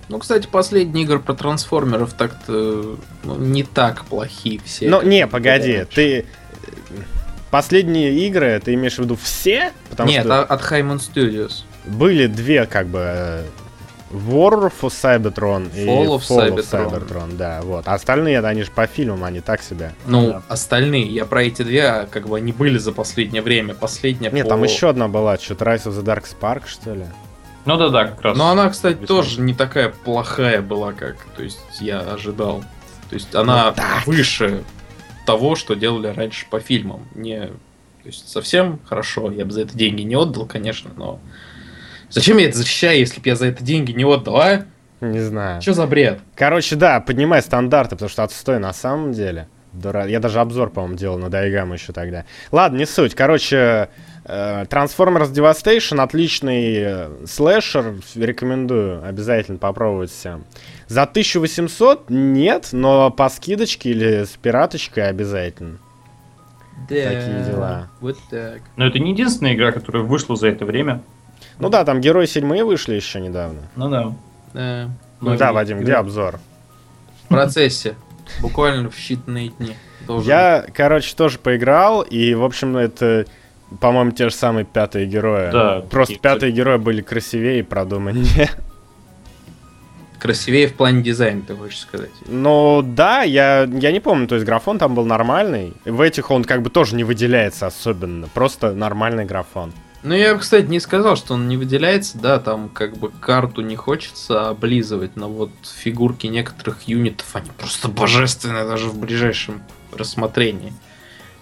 Ну, кстати, последние игры про трансформеров так-то ну, не так плохие все. Ну, не, погоди, раньше. ты... э, Последние игры, ты имеешь в виду все? Потому Нет, что а- от High Moon Studios. были две, как бы, э, War for Cybertron и Fall of Fall of Cybertron. Cybertron, да, вот. А остальные, они же по фильмам, они так себе. Ну, Да. остальные, я про эти две, а, как бы они были за последнее время. Последняя Нет, по- там еще одна была, что-то Rise of the Dark Spark, что ли? Ну да, да, как раз. Но она, кстати, Весьма. тоже не такая плохая была, как то есть я ожидал. То есть она Ну так. выше того, что делали раньше по фильмам. Не то есть совсем хорошо. Я бы за это деньги не отдал, конечно, но зачем я это защищаю, если бы я за это деньги не отдал, а? Не знаю. Что за бред? Короче, да, поднимай стандарты, потому что отстой на самом деле. Дура- Я даже обзор, по-моему, делал на Дайгаму еще тогда. Ладно, не суть. Короче, э, Transformers Devastation отличный э, слэшер. Рекомендую обязательно попробовать всем. За 1800 нет, но по скидочке или с пираточкой обязательно. Такие дела. Вот так. Но это не единственная игра, которая вышла за это время. Ну да, там Герои 7 вышли еще недавно. Ну да. Да. Ну да, Вадим, где обзор? В процессе. Буквально в считанные дни. Должен Я, короче, тоже поиграл, и, в общем, это, по-моему, те же самые пятые герои. Да, Просто пятые герои были красивее и продуманнее. Красивее в плане дизайна, ты хочешь сказать. Ну, да, я, я не помню, то есть графон там был нормальный. В этих он как бы тоже не выделяется особенно, просто нормальный графон. Ну, я бы, кстати, не сказал, что он не выделяется, да, там как бы карту не хочется облизывать, но вот фигурки некоторых юнитов, они просто божественные даже в ближайшем рассмотрении.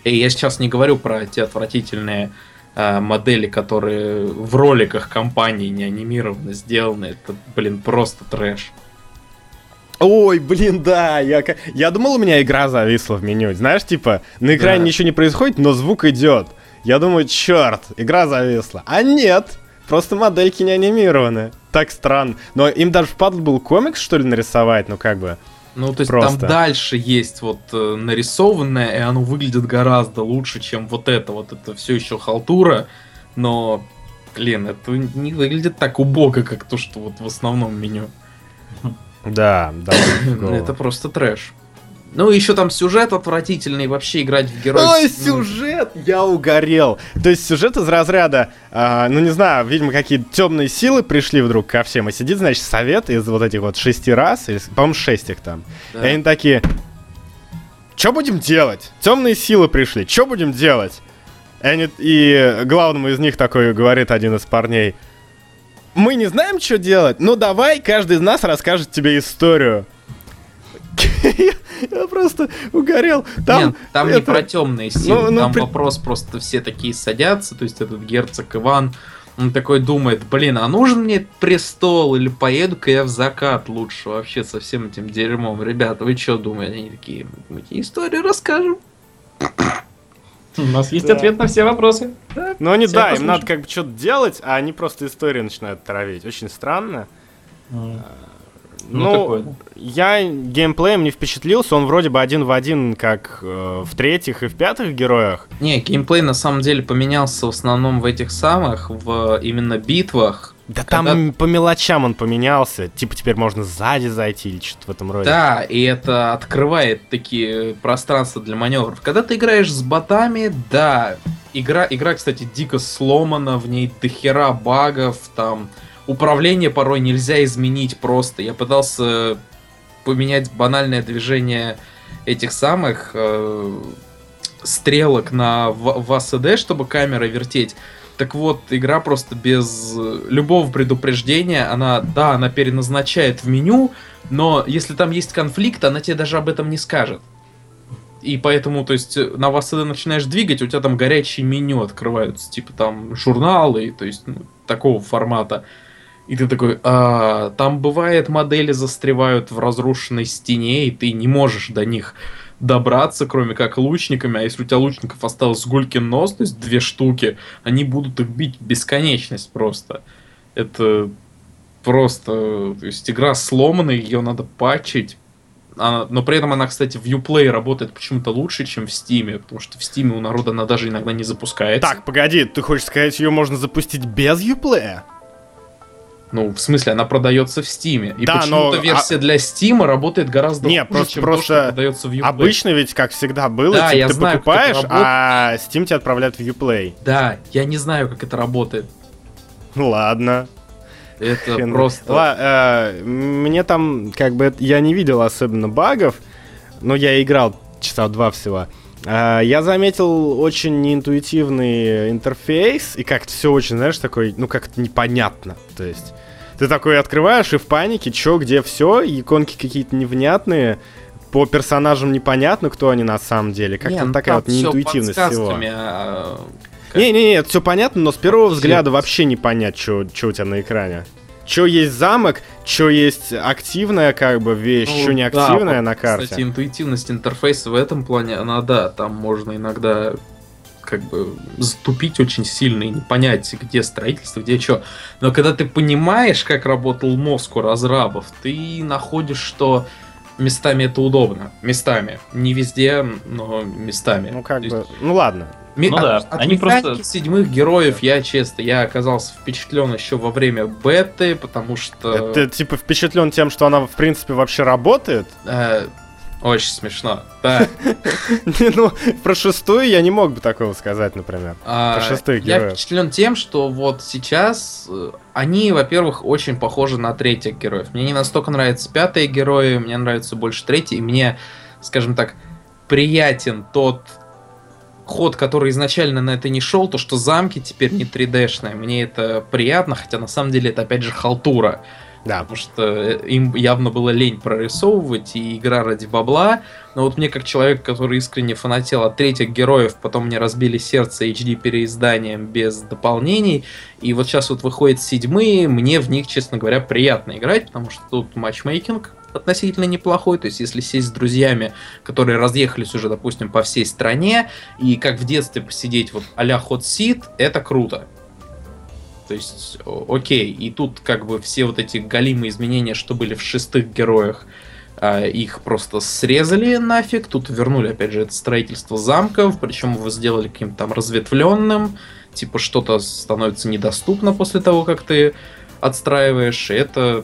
И я сейчас не говорю про те отвратительные а, модели, которые в роликах компании не анимированно сделаны. Это, блин, просто трэш. Ой, блин, да, я, я думал, у меня игра зависла в меню. Знаешь, типа, на экране Да. ничего не происходит, но звук идет. Я думаю, черт, игра зависла. А нет, просто модельки не анимированы. Так странно. Но им даже впадло был комикс, что ли, нарисовать, ну как бы. Ну, то есть Просто. там дальше есть вот э, нарисованное, и оно выглядит гораздо лучше, чем вот это. Вот это все еще халтура, но, блин, это не выглядит так убого, как то, что вот в основном меню. Да, да. Это просто трэш. Ну, еще там сюжет отвратительный, вообще играть в героев... Ой, ну, сюжет! Я угорел. То есть сюжет из разряда, а, ну не знаю, видимо, какие-то темные силы пришли вдруг ко всем. И сидит, значит, совет из вот этих вот шести раз, или, по-моему, шесть их там. да. И они такие, что будем делать? Темные силы пришли, что будем делать? И, они- и главному из них такой говорит один из парней, мы не знаем, что делать, ну давай, каждый из нас расскажет тебе историю. Я просто угорел. Там, Нет, там не это- про темные силы, ну, ну, там при- вопрос просто все такие садятся, то есть этот герцог Иван, он такой думает, блин, а нужен мне престол или поеду-ка я в закат лучше вообще со всем этим дерьмом. Ребята, вы что думаете? Они такие, мы тебе историю расскажем. У нас есть Да. ответ на все вопросы. Ну они, Всех да, им послушаем. надо как бы что-то делать, а они просто истории начинают травить. Очень странно. Ну, Ну, такое, я геймплеем не впечатлился, он вроде бы один в один, как э, в третьих и в пятых героях. Не, геймплей на самом деле поменялся в основном в этих самых, в именно битвах. Да Когда- там по мелочам он поменялся. Типа теперь можно сзади зайти или что-то в этом роде. Да, и это открывает такие пространства для маневров. Когда ты играешь с ботами, да, игра, игра, кстати, дико сломана, в ней дохера багов, там управление порой нельзя изменить просто. Я пытался поменять банальное движение этих самых э, стрелок на ВСД, чтобы камера вертеть. Так вот, игра просто без э, любого предупреждения, она, да, она переназначает в меню, но если там есть конфликт, она тебе даже об этом не скажет. И поэтому, то есть, на ВСД начинаешь двигать, у тебя там горячие меню открываются, типа там журналы, то есть, ну, такого формата. И ты такой, «А, там бывает модели застревают в разрушенной стене, и ты не можешь до них добраться, кроме как лучниками, а если у тебя лучников осталось гулькин нос, то есть две штуки, они будут их бить бесконечность просто. Это просто, то есть игра сломанная, ее надо патчить. Она- но при этом она, кстати, в Uplay работает почему-то лучше, чем в Steam, потому что в Steam у народа она даже иногда не запускается. Так, погоди, ты хочешь сказать, ее можно запустить без юплея? Ну, в смысле, она продается в Steam. И Да, почему-то но- версия для Steam работает гораздо Не, хуже, просто- чем просто то, что продается в Uplay. Обычно ведь, как всегда было, Да, типа, я ты знаю, покупаешь, работает. а Steam тебя отправляет в Uplay. Да, я не знаю, как это работает. Ну ладно. Это Хрен- просто... Ла- э, мне там, как бы, я не видел особенно багов, но я играл часа два всего. А, Я заметил очень неинтуитивный интерфейс, и как-то все очень, знаешь, такой, ну как-то непонятно. То есть ты такой открываешь и в панике, чё, где все, иконки какие-то невнятные, по персонажам непонятно, кто они на самом деле. Как-то ну такая вот неинтуитивность всего. а, как- Не-не-не, это все понятно, но с первого взгляда вообще не понять, что у тебя на экране. Что есть замок, что есть активная как бы вещь, Ну, что не да, вот, на карте. Кстати, интуитивность интерфейса в этом плане, она да, там можно иногда как бы затупить очень сильно и не понять, где строительство, где что. Но когда ты понимаешь, как работал мозг у разрабов, ты находишь, что местами это удобно. Местами. Не везде, но местами. Ну как То бы, есть ну ладно. Ми- Ну от, да, от они просто- седьмых героев я, честно, я оказался впечатлен еще во время беты, потому что... Ты типа впечатлен тем, что она в принципе вообще работает? э, очень смешно. Да. Ну, про шестую я не мог бы такого сказать, например. А, Про шестых я героев. впечатлен тем, что вот сейчас э, они, во-первых, очень похожи на третьих героев. Мне не настолько нравятся пятые герои, мне нравятся больше третьи, и мне, скажем так, приятен тот ход, который изначально на это не шел, то, что замки теперь не 3D-шные. Мне это приятно, хотя на самом деле это опять же халтура. Да. Потому что э, им явно было лень прорисовывать, и игра ради бабла. Но вот мне, как человек, который искренне фанател от третьих героев, потом мне разбили сердце HD переизданием без дополнений, и вот сейчас вот выходят седьмые, мне в них, честно говоря, приятно играть, потому что тут матчмейкинг относительно неплохой, то есть если сесть с друзьями, которые разъехались уже, допустим, по всей стране, и как в детстве посидеть вот а-ля Hot Seat, это круто. То есть, окей, и тут как бы все вот эти галимые изменения, что были в шестых героях, а, их просто срезали нафиг, тут вернули, опять же, это строительство замков, причем его сделали каким-то там разветвленным, типа что-то становится недоступно после того, как ты отстраиваешь, и это...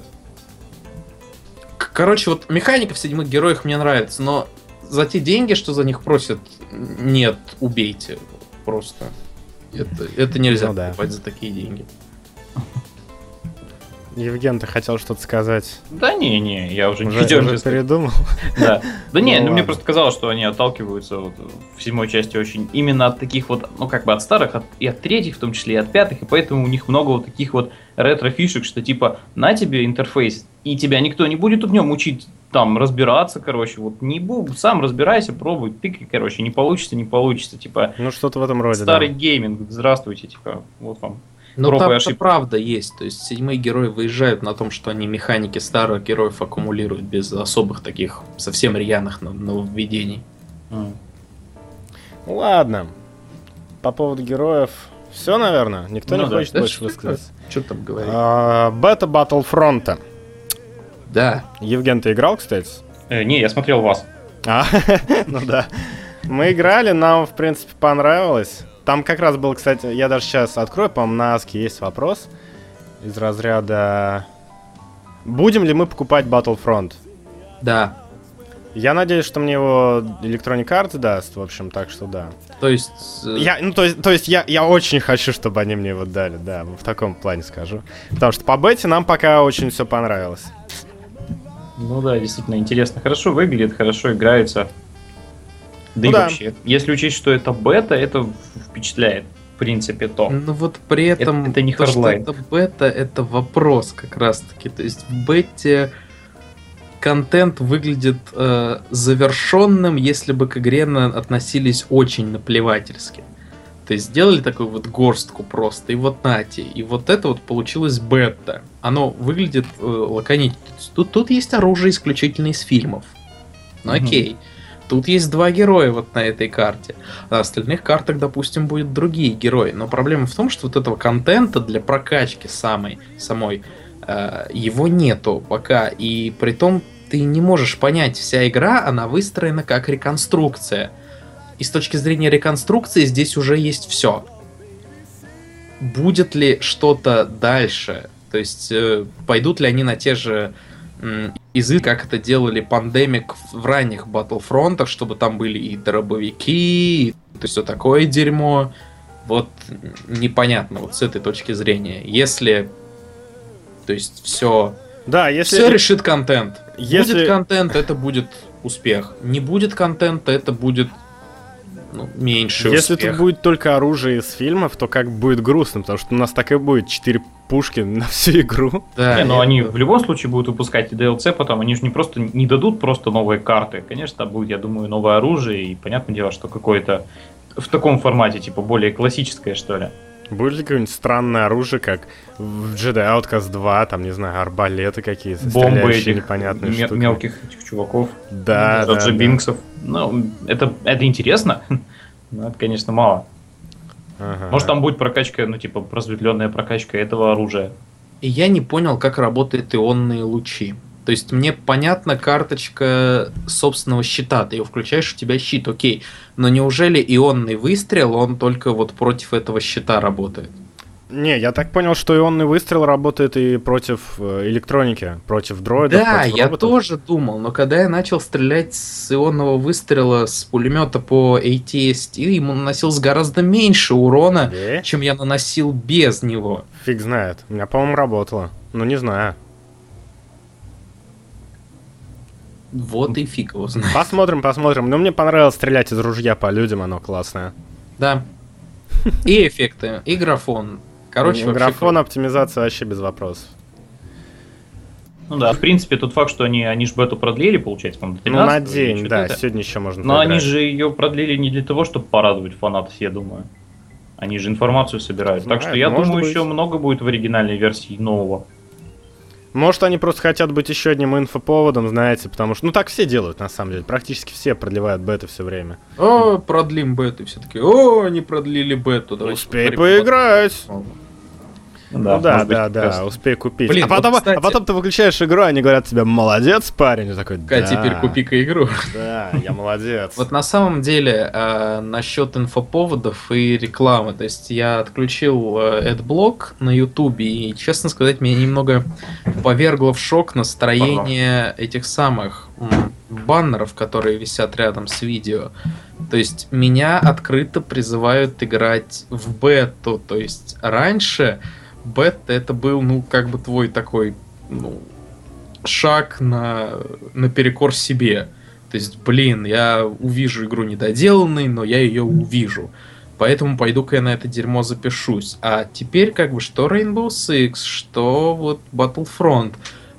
Короче, вот механика в седьмых героях мне нравится, но за те деньги, что за них просят, нет, убейте просто. Это, это нельзя Ну да. покупать за такие деньги. Евген, ты хотел что-то сказать? Да не, не, я уже не Уже, хотел уже передумал? Да. Да не, Ну ну мне просто казалось, что они отталкиваются вот в седьмой части очень именно от таких вот, ну как бы от старых, от- и от третьих в том числе, и от пятых, и поэтому у них много вот таких вот ретро-фишек, что типа на тебе интерфейс, и тебя никто не будет в нем учить там разбираться, короче, вот не бу, сам разбирайся, пробуй, тыкай, короче, не получится, не получится, типа Ну, что-то в этом роде, старый да. гейминг, здравствуйте, типа, вот вам. Но Проб и там ошибки. правда есть. То есть седьмые герои выезжают на том, что они механики старых героев аккумулируют без особых таких совсем рьяных нов- нововведений. Ну, Ладно. По поводу героев все, наверное? Никто Ну не да. хочет Да больше что высказаться? Что там говорить? А, Бета Battlefront. Да. Евген, ты играл, кстати? Э, не, я смотрел вас. А, ну да. Мы играли, нам, в принципе, понравилось. Там как раз был, кстати, я даже сейчас открою, по-моему, на Аске есть вопрос из разряда... Будем ли мы покупать Battlefront? Да. Я надеюсь, что мне его Electronic Arts даст, в общем, так что да. То есть... э, Я, ну, то есть, то есть я, я очень хочу, чтобы они мне его дали, да, в таком плане скажу. Потому что по бете нам пока очень все понравилось. Ну да, действительно интересно. Хорошо выглядит, хорошо играется. Да Ну и да. вообще, если учесть, что это бета, это впечатляет. В принципе, то. Ну вот при этом... это не то, что это бета, это вопрос как раз-таки. То есть в бете контент выглядит э, завершенным, если бы к игре на- относились очень наплевательски. То есть сделали такую вот горстку просто, и вот нате. И вот это вот получилось бета. Оно выглядит э, лаконично. Тут, тут есть оружие исключительно из фильмов. Ну Мгм. окей. Тут есть два героя вот на этой карте. На остальных картах, допустим, будут другие герои. Но проблема в том, что вот этого контента для прокачки самой, самой, э, его нету пока. И при том ты не можешь понять, вся игра, она выстроена как реконструкция. И с точки зрения реконструкции здесь уже есть все. Будет ли что-то дальше? То есть э, пойдут ли они на те же изы, как это делали пандемик в- ранних батлфронтах, чтобы там были и дробовики, и то все такое дерьмо. Вот непонятно вот с этой точки зрения. Если, то есть все, Да, если... все решит контент. если- Будет контент, это будет успех. Не будет контента, это будет ну, меньше Если успех. тут будет только оружие из фильмов, то как будет грустно, потому что у нас так и будет 4 пушки на всю игру. Да, Не, но это- они в любом случае будут выпускать и DLC потом, они же не просто не дадут просто новые карты. Конечно, там будет, я думаю, новое оружие, и понятное дело, что какое-то в таком формате, типа, более классическое, что ли. Будет ли какое-нибудь странное оружие, как в Jedi Outcast 2, там, не знаю, арбалеты какие-то, Бомбы стреляющие этих непонятные ме- штуки. мелких этих чуваков. Да, да, да. Бинксов. Ну, это, это интересно, но это, конечно, мало. Ага. Может, там будет прокачка, ну, типа, просветленная прокачка этого оружия. И я не понял, как работают ионные лучи. То есть мне понятна карточка собственного щита, ты ее включаешь, у тебя щит, окей. Но неужели ионный выстрел, он только вот против этого щита работает? Не, я так понял, что ионный выстрел работает и против э, электроники, против дроидов, Да, против я роботов. тоже думал, но когда я начал стрелять с ионного выстрела с пулемета по ATST, ему наносилось гораздо меньше урона, Да? чем я наносил без него. Фиг знает. У меня, по-моему, работало. Ну, не знаю. Вот и фиг его знает. Посмотрим, посмотрим. Но мне понравилось стрелять из ружья по людям, оно классное. Да. И эффекты, и графон. Короче, Графон, оптимизация вообще без вопросов. Ну да, в принципе, тот факт, что они, они же бету продлили, получается, по-моему, до Ну, на 13 день, да, это. сегодня еще можно Но они поиграть. же ее продлили не для того, чтобы порадовать фанатов, я думаю. Они же информацию собирают. так что Знаю, я думаю, быть. еще много будет в оригинальной версии нового. Может, они просто хотят быть еще одним инфоповодом, знаете, потому что, ну, так все делают, на самом деле. Практически все продлевают беты все время. О, продлим бету. Все таки о, они продлили бету. Давайте Успей поговорим. Ну да, может быть, да, да, раз. успей купить. Блин, а, потом, вот, кстати- а потом ты выключаешь игру, они говорят тебе, молодец, парень. И такой, да, теперь купи-ка игру. Да, я молодец. Вот на самом деле, э, насчет инфоповодов и рекламы, то есть я отключил э, AdBlock на Ютубе, и, честно сказать, меня немного повергло в шок настроение этих самых баннеров, которые висят рядом с видео. То есть меня открыто призывают играть в бету, то есть раньше бета это был, ну, как бы твой такой, ну, шаг на, наперекор себе. То есть, блин, я увижу игру недоделанной, но я ее увижу. Поэтому пойду-ка я на это дерьмо запишусь. А теперь, как бы, что Rainbow Six, что вот Battlefront,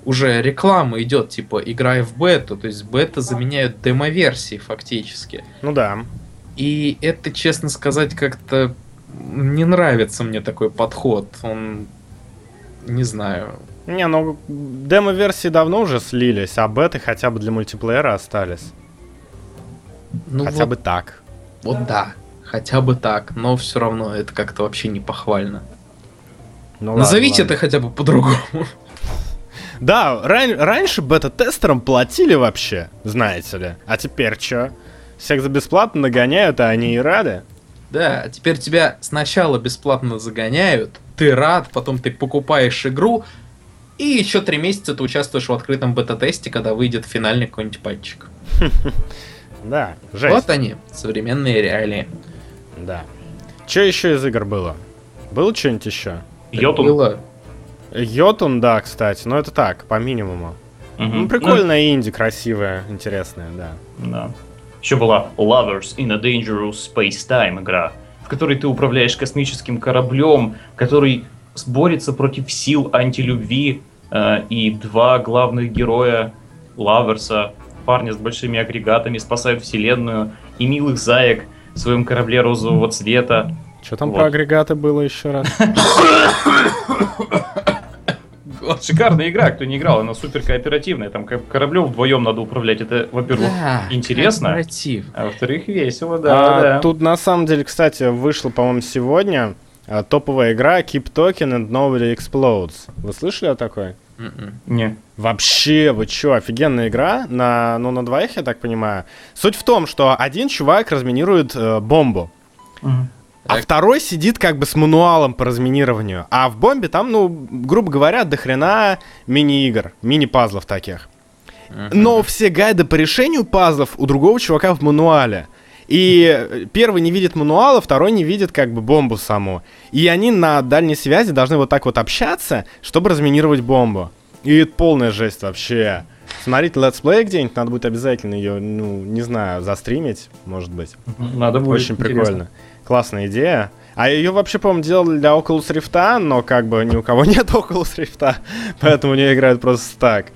уже реклама идет, типа, играй в бету. То есть бета заменяют демо-версии фактически. Ну да. И это, честно сказать, как-то не нравится мне такой подход. Он, не знаю, Не, ну демо-версии давно уже слились, а беты хотя бы для мультиплеера остались. ну хотя вот, бы так. вот да, хотя бы так, но все равно это как-то вообще не похвально. Ну, ладно, Назовите ладно. это хотя бы по-другому. Да, ран- раньше бета-тестерам платили вообще, знаете ли. А теперь чё? Всех за бесплатно нагоняют, а они и рады. Да, а теперь тебя сначала бесплатно загоняют, ты рад, потом ты покупаешь игру, и еще три месяца ты участвуешь в открытом бета-тесте, когда выйдет финальный какой-нибудь патчик. Да, жесть. Вот они, современные реалии. Да. Что еще из игр было? Было что-нибудь еще? Йотун. Было. Йотун, да, кстати, но это так, по минимуму. Мгм. Ну, прикольная инди, красивая, интересная, да. Ну, да. Еще была Lovers in a Dangerous Space-Time игра, в которой ты управляешь космическим кораблем, который борется против сил антилюбви, э, и два главных героя Лаверса, парня с большими агрегатами, спасают вселенную, и милых заек в своем корабле розового цвета. Что там Вот. про агрегаты было еще раз? Шикарная игра, кто не играл, она супер кооперативная, там кораблем вдвоем надо управлять, это, во-первых, Да, интересно. корпоратив. а во-вторых, весело, да, А, да. Тут на самом деле, кстати, вышла, по-моему, сегодня а, топовая игра Keep Talking and Nobody Explodes. Вы слышали о такой? Мгм. Не. Вообще, вы чё, офигенная игра, на, ну, на двоих, я так понимаю. Суть в том, что один чувак разминирует э, бомбу, а Так. второй сидит как бы с мануалом по разминированию. А в бомбе там, ну, грубо говоря, до хрена мини-игр, мини-пазлов таких. Но все гайды по решению пазлов у другого чувака в мануале. И э, первый не видит мануала, второй не видит как бы бомбу саму. И они на дальней связи должны вот так вот общаться, чтобы разминировать бомбу. И это полная жесть вообще. смотреть летсплей где-нибудь, надо будет обязательно ее, ну, не знаю, застримить, может быть. Надо будет. Очень интересно. Классная идея. А ее вообще, по-моему, делали для Oculus Rift, но как бы ни у кого нет Oculus Rift, поэтому в нее играют просто так.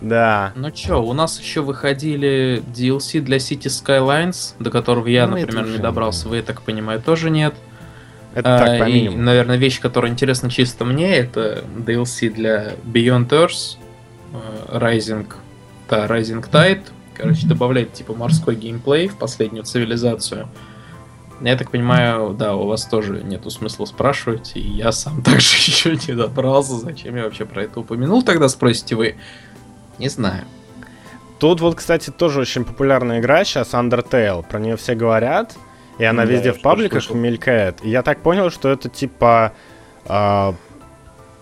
Да. Ну чё, у нас еще выходили DLC для City Skylines, до которого я, Ну, например, не добрался. да. Вы, я так понимаю, тоже нет. Это А, так, по и, наверное, вещь, которая интересна чисто мне, это DLC для Beyond Earth, э, Rising, да, Rising Tide. Короче, добавляет типа морской геймплей в последнюю цивилизацию. Я так понимаю, да, у вас тоже нету смысла спрашивать, и я сам также еще не добрался. Зачем я вообще про это упомянул, тогда спросите вы. Не знаю. Тут вот, кстати, тоже очень популярная игра сейчас, Undertale. Про нее все говорят, и она Да, везде в пабликах слышал. мелькает. И я так понял, что это типа а,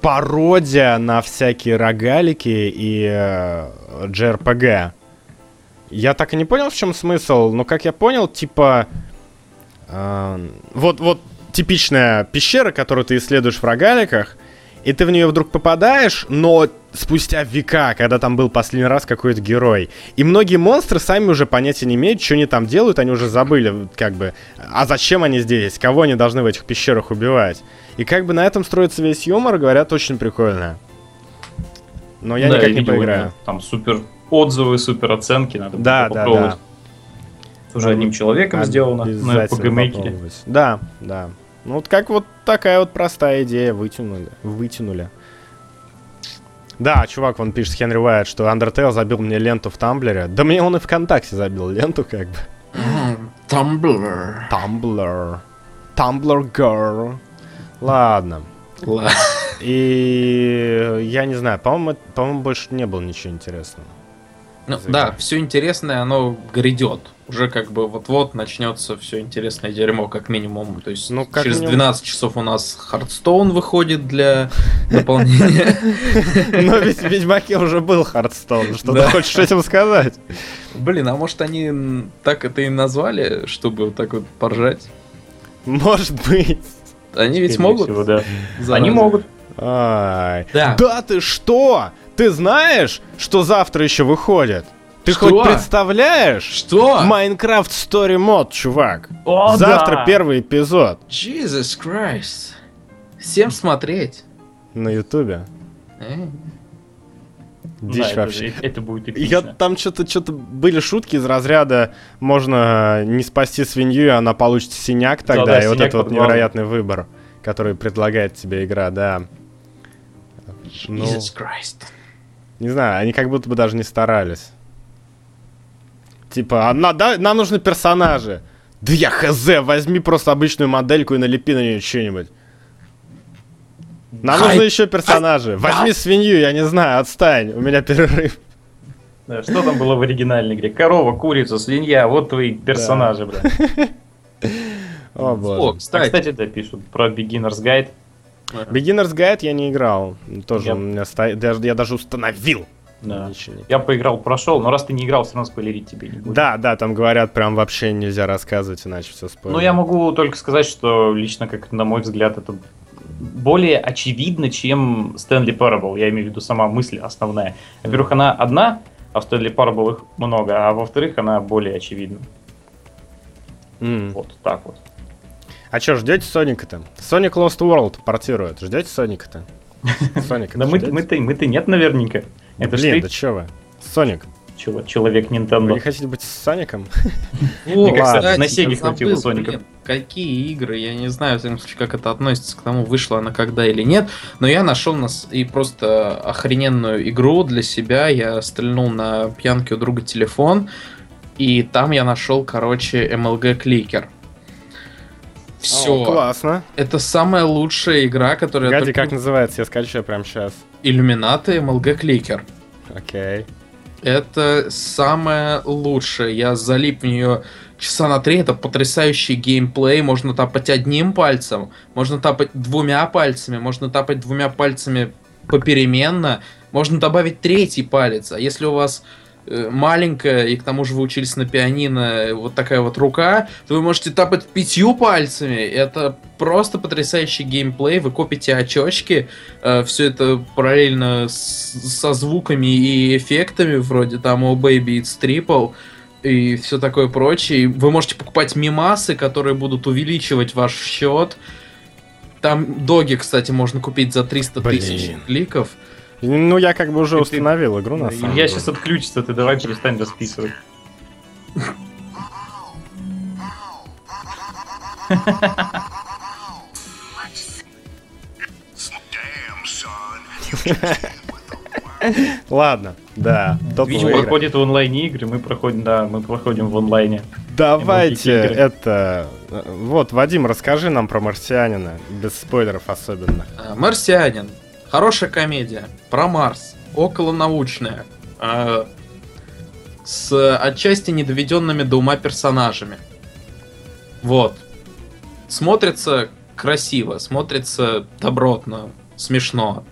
пародия на всякие рогалики и э, JRPG. Я так и не понял, в чем смысл, но как я понял, типа... вот, вот типичная пещера, которую ты исследуешь в рогаликах, и ты в нее вдруг попадаешь, но спустя века, когда там был последний раз какой-то герой. И многие монстры сами уже понятия не имеют, что они там делают, они уже забыли, как бы, а зачем они здесь, кого они должны в этих пещерах убивать. И как бы на этом строится весь юмор, говорят, очень прикольно. Но я Да, никак я не видел, поиграю. Там супер отзывы, супер оценки, надо Да, да, попробовать. да. Уже одним человеком сделано на PGMaker. попробовать. Да, да. Ну вот как вот такая вот простая идея вытянули. Вытянули. Да, чувак, вон пишет Хенри Уайт, что Undertale забил мне ленту в Тамблере. Да мне он и ВКонтакте забил ленту, как бы. Tumblr. Tumblr. Tumblr Girl. Ладно. Ладно. И я не знаю, по-моему, по-моему, больше не было ничего интересного. Ну, да, все интересное, оно грядет. Уже как бы вот-вот начнется все интересное дерьмо, как минимум. То есть Ну, как через минимум. 12 часов у нас Хардстоун выходит для дополнения. Но ведь в Ведьмаке уже был Hearthstone. Что ты хочешь этим сказать? Блин, а может они так это и назвали, чтобы вот так вот поржать? Может быть. Они ведь могут? Они могут. Да. Да ты что? Ты знаешь, что завтра еще выходит? Ты Что? хоть представляешь? Что? Minecraft Story Mode, чувак. О, Завтра да! первый эпизод Jesus Christ. Всем смотреть. на Ютубе. Э, Дичь Да, это, вообще. же- это будет Я эпично. там что-то что-то были шутки из разряда можно не спасти свинью, и она получит синяк тогда, Да-да, и вот синяк это вот под глазом. невероятный выбор, который предлагает тебе игра, да. Ну, Jesus Christ. Не знаю, они как будто бы даже не старались. Типа, а на- да, нам нужны персонажи. Да я хз, возьми просто обычную модельку и налепи на нее что-нибудь. Нам Хай- нужны еще персонажи. Возьми свинью, я не знаю, отстань, у меня перерыв. Да, что там было в оригинальной игре? Корова, курица, свинья, вот твои персонажи, бля. О, О, боже. А, кстати. кстати, да, пишут про Beginner's Guide. Beginner's Guide я не играл. Тоже Я- у меня стоит. Даже, я даже установил. Да. Я поиграл, прошел, но раз ты не играл, все равно спойлерить тебе не буду. Да, да, там говорят, прям вообще нельзя рассказывать, иначе все спойлер. Ну, я могу только сказать, что лично, как на мой взгляд, это более очевидно, чем Stanley Parable. Я имею в виду сама мысль основная. Во-первых, она одна, а в Stanley Parable их много, а во-вторых, она более очевидна. М. Вот так вот. А чё, ждете Соника-то? Sonic Lost World портирует. Ждете Соника-то? Соника. Да мы-то, мы-то, мы-то нет наверняка. Это Блин, да чё вы? Соник. чел- человек Вы Nintendo. не хотите быть с Соником? Мне кажется, на Сеге хватило Соника. Какие игры, я не знаю, в всяком случае, как это относится к тому, вышла она когда или нет, но я нашел нас и просто охрененную игру для себя. Я стрельнул на пьянке у друга телефон, и там я нашел, короче, MLG Кликер. Все. О, классно. Это самая лучшая игра, которая Гади, только- как называется? Я скачаю прямо сейчас. Иллюминаты MLG Кликер. Окей. Это самое лучшее. Я залип в нее часа на три. Это потрясающий геймплей. Можно тапать одним пальцем, можно тапать двумя пальцами, можно тапать двумя пальцами попеременно. Можно добавить третий палец. А если у вас маленькая, и к тому же вы учились на пианино, вот такая вот рука, то вы можете тапать пятью пальцами. Это просто потрясающий геймплей. Вы копите очечки, э, все это параллельно с- со звуками и эффектами, вроде там «Oh Baby It's Triple», и все такое прочее. Вы можете покупать мимасы, которые будут увеличивать ваш счет. Там доги, кстати, можно купить за 300 тысяч кликов. Ну, я как бы уже И ты- установил игру, на самом Я деле. сейчас отключится, ты давай перестань расписывать. Ладно, да. игры. проходит в онлайне игры, мы проходим, да, мы проходим в онлайне. Давайте это... э, Вот, Вадим, расскажи нам про Марсианина, без спойлеров особенно. А, Марсианин. Хорошая комедия. Про Марс. Околонаучная. а, С отчасти недоведенными до ума персонажами. Вот. Смотрится красиво, смотрится добротно, смешно.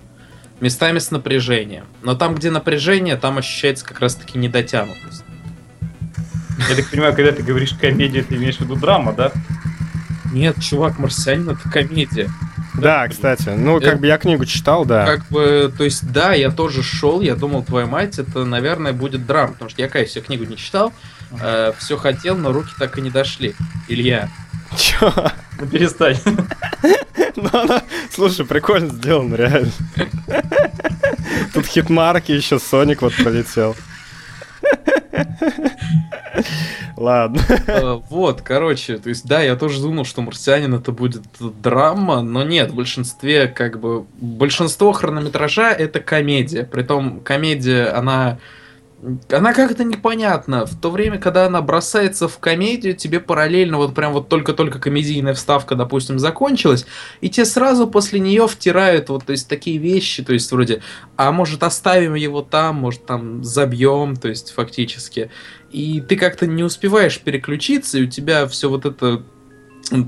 Местами с напряжением. Но там, где напряжение, там ощущается как раз-таки недотянутость. Я так понимаю, когда ты говоришь комедия, ты имеешь в виду драма, да? Нет, чувак, Марсианин это комедия. Да, кстати, ну, как Э, бы я книгу читал, да. Как бы, то есть, да, я тоже шел, я думал, твоя мать, это, наверное, будет драма, потому что я, конечно, книгу не читал, все хотел, но руки так и не дошли. Илья. Чё? Ну перестань. Ну, она, слушай, прикольно сделано, реально. Тут хитмарки, еще Соник вот полетел. Ладно. Э, Вот, короче, то есть, да, я тоже думал, что «Марсианин» это будет драма, но нет, в большинстве, как бы, большинство хронометража это комедия, притом комедия, она она как-то непонятна. В то время, когда она бросается в комедию, тебе параллельно, вот прям вот только-только комедийная вставка, допустим, закончилась, и тебе сразу после нее втирают вот, то есть, такие вещи, то есть, вроде, а может оставим его там, может там забьем, то есть, фактически. И ты как-то не успеваешь переключиться, и у тебя все вот это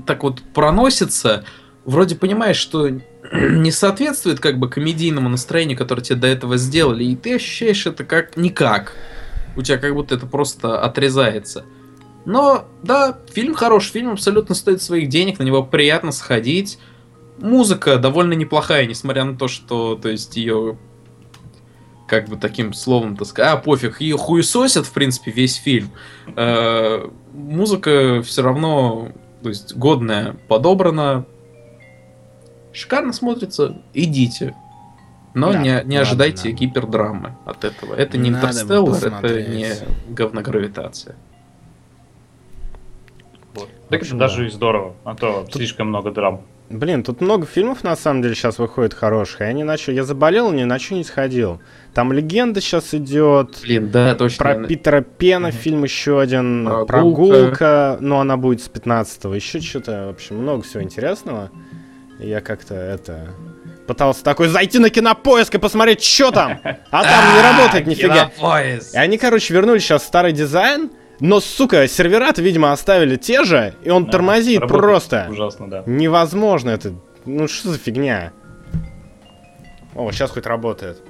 так вот проносится, вроде понимаешь, что не соответствует как бы комедийному настроению, которое тебе до этого сделали, и ты ощущаешь это как никак. У тебя как будто это просто отрезается. Но, да, фильм хороший, фильм абсолютно стоит своих денег, на него приятно сходить. Музыка довольно неплохая, несмотря на то, что, то есть, ее как бы таким словом, так сказать, а, пофиг, ее хуесосят, в принципе, весь фильм. Э, музыка все равно, то есть, годная, подобрана, шикарно смотрится, идите. Но Да, не, не надо, ожидайте надо. гипердрамы от этого. Это не Надо интерстеллар, это не говногравитация. Вот. Так общем, это даже да. и здорово, а то слишком много драм. Блин, тут много фильмов на самом деле сейчас выходит хороших. Я не начал. Я заболел, ни на что не сходил. Там легенда сейчас идет. Блин, да, точно. Про Питера Пена Мгм. фильм еще один. Прогулка. Прогулка. но она будет с 15-го. Еще что-то, в общем, много всего интересного. Я как-то это... Пытался такой зайти на кинопоиск и посмотреть, что там. А там не работает нифига. Кинопоиск. И они, короче, вернули сейчас старый дизайн. Но, сука, сервера видимо, оставили те же, и он Да, тормозит просто. Ужасно, да. Невозможно это. Ну что за фигня? О, сейчас хоть работает.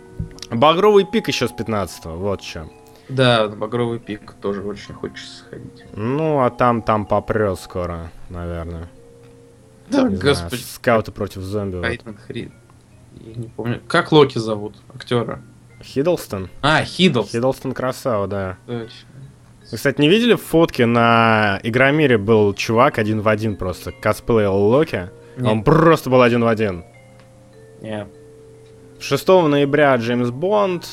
Багровый пик еще с 15 вот что. Да, Багровый пик тоже очень хочется сходить. Ну, а там, там попрет скоро, наверное. Да, Не знаю, господи. скауты против зомби. вот. Хайтман Хрид. Я не помню. Как Локи зовут? Актера. Хиддлстон? А, Хиддлс. Хиддлстон красава, да. Точно. Вы, кстати, не видели фотки на Игромире был чувак один в один просто, косплеил Локи? Нет. Он просто был один в один. Не. 6 ноября Джеймс Бонд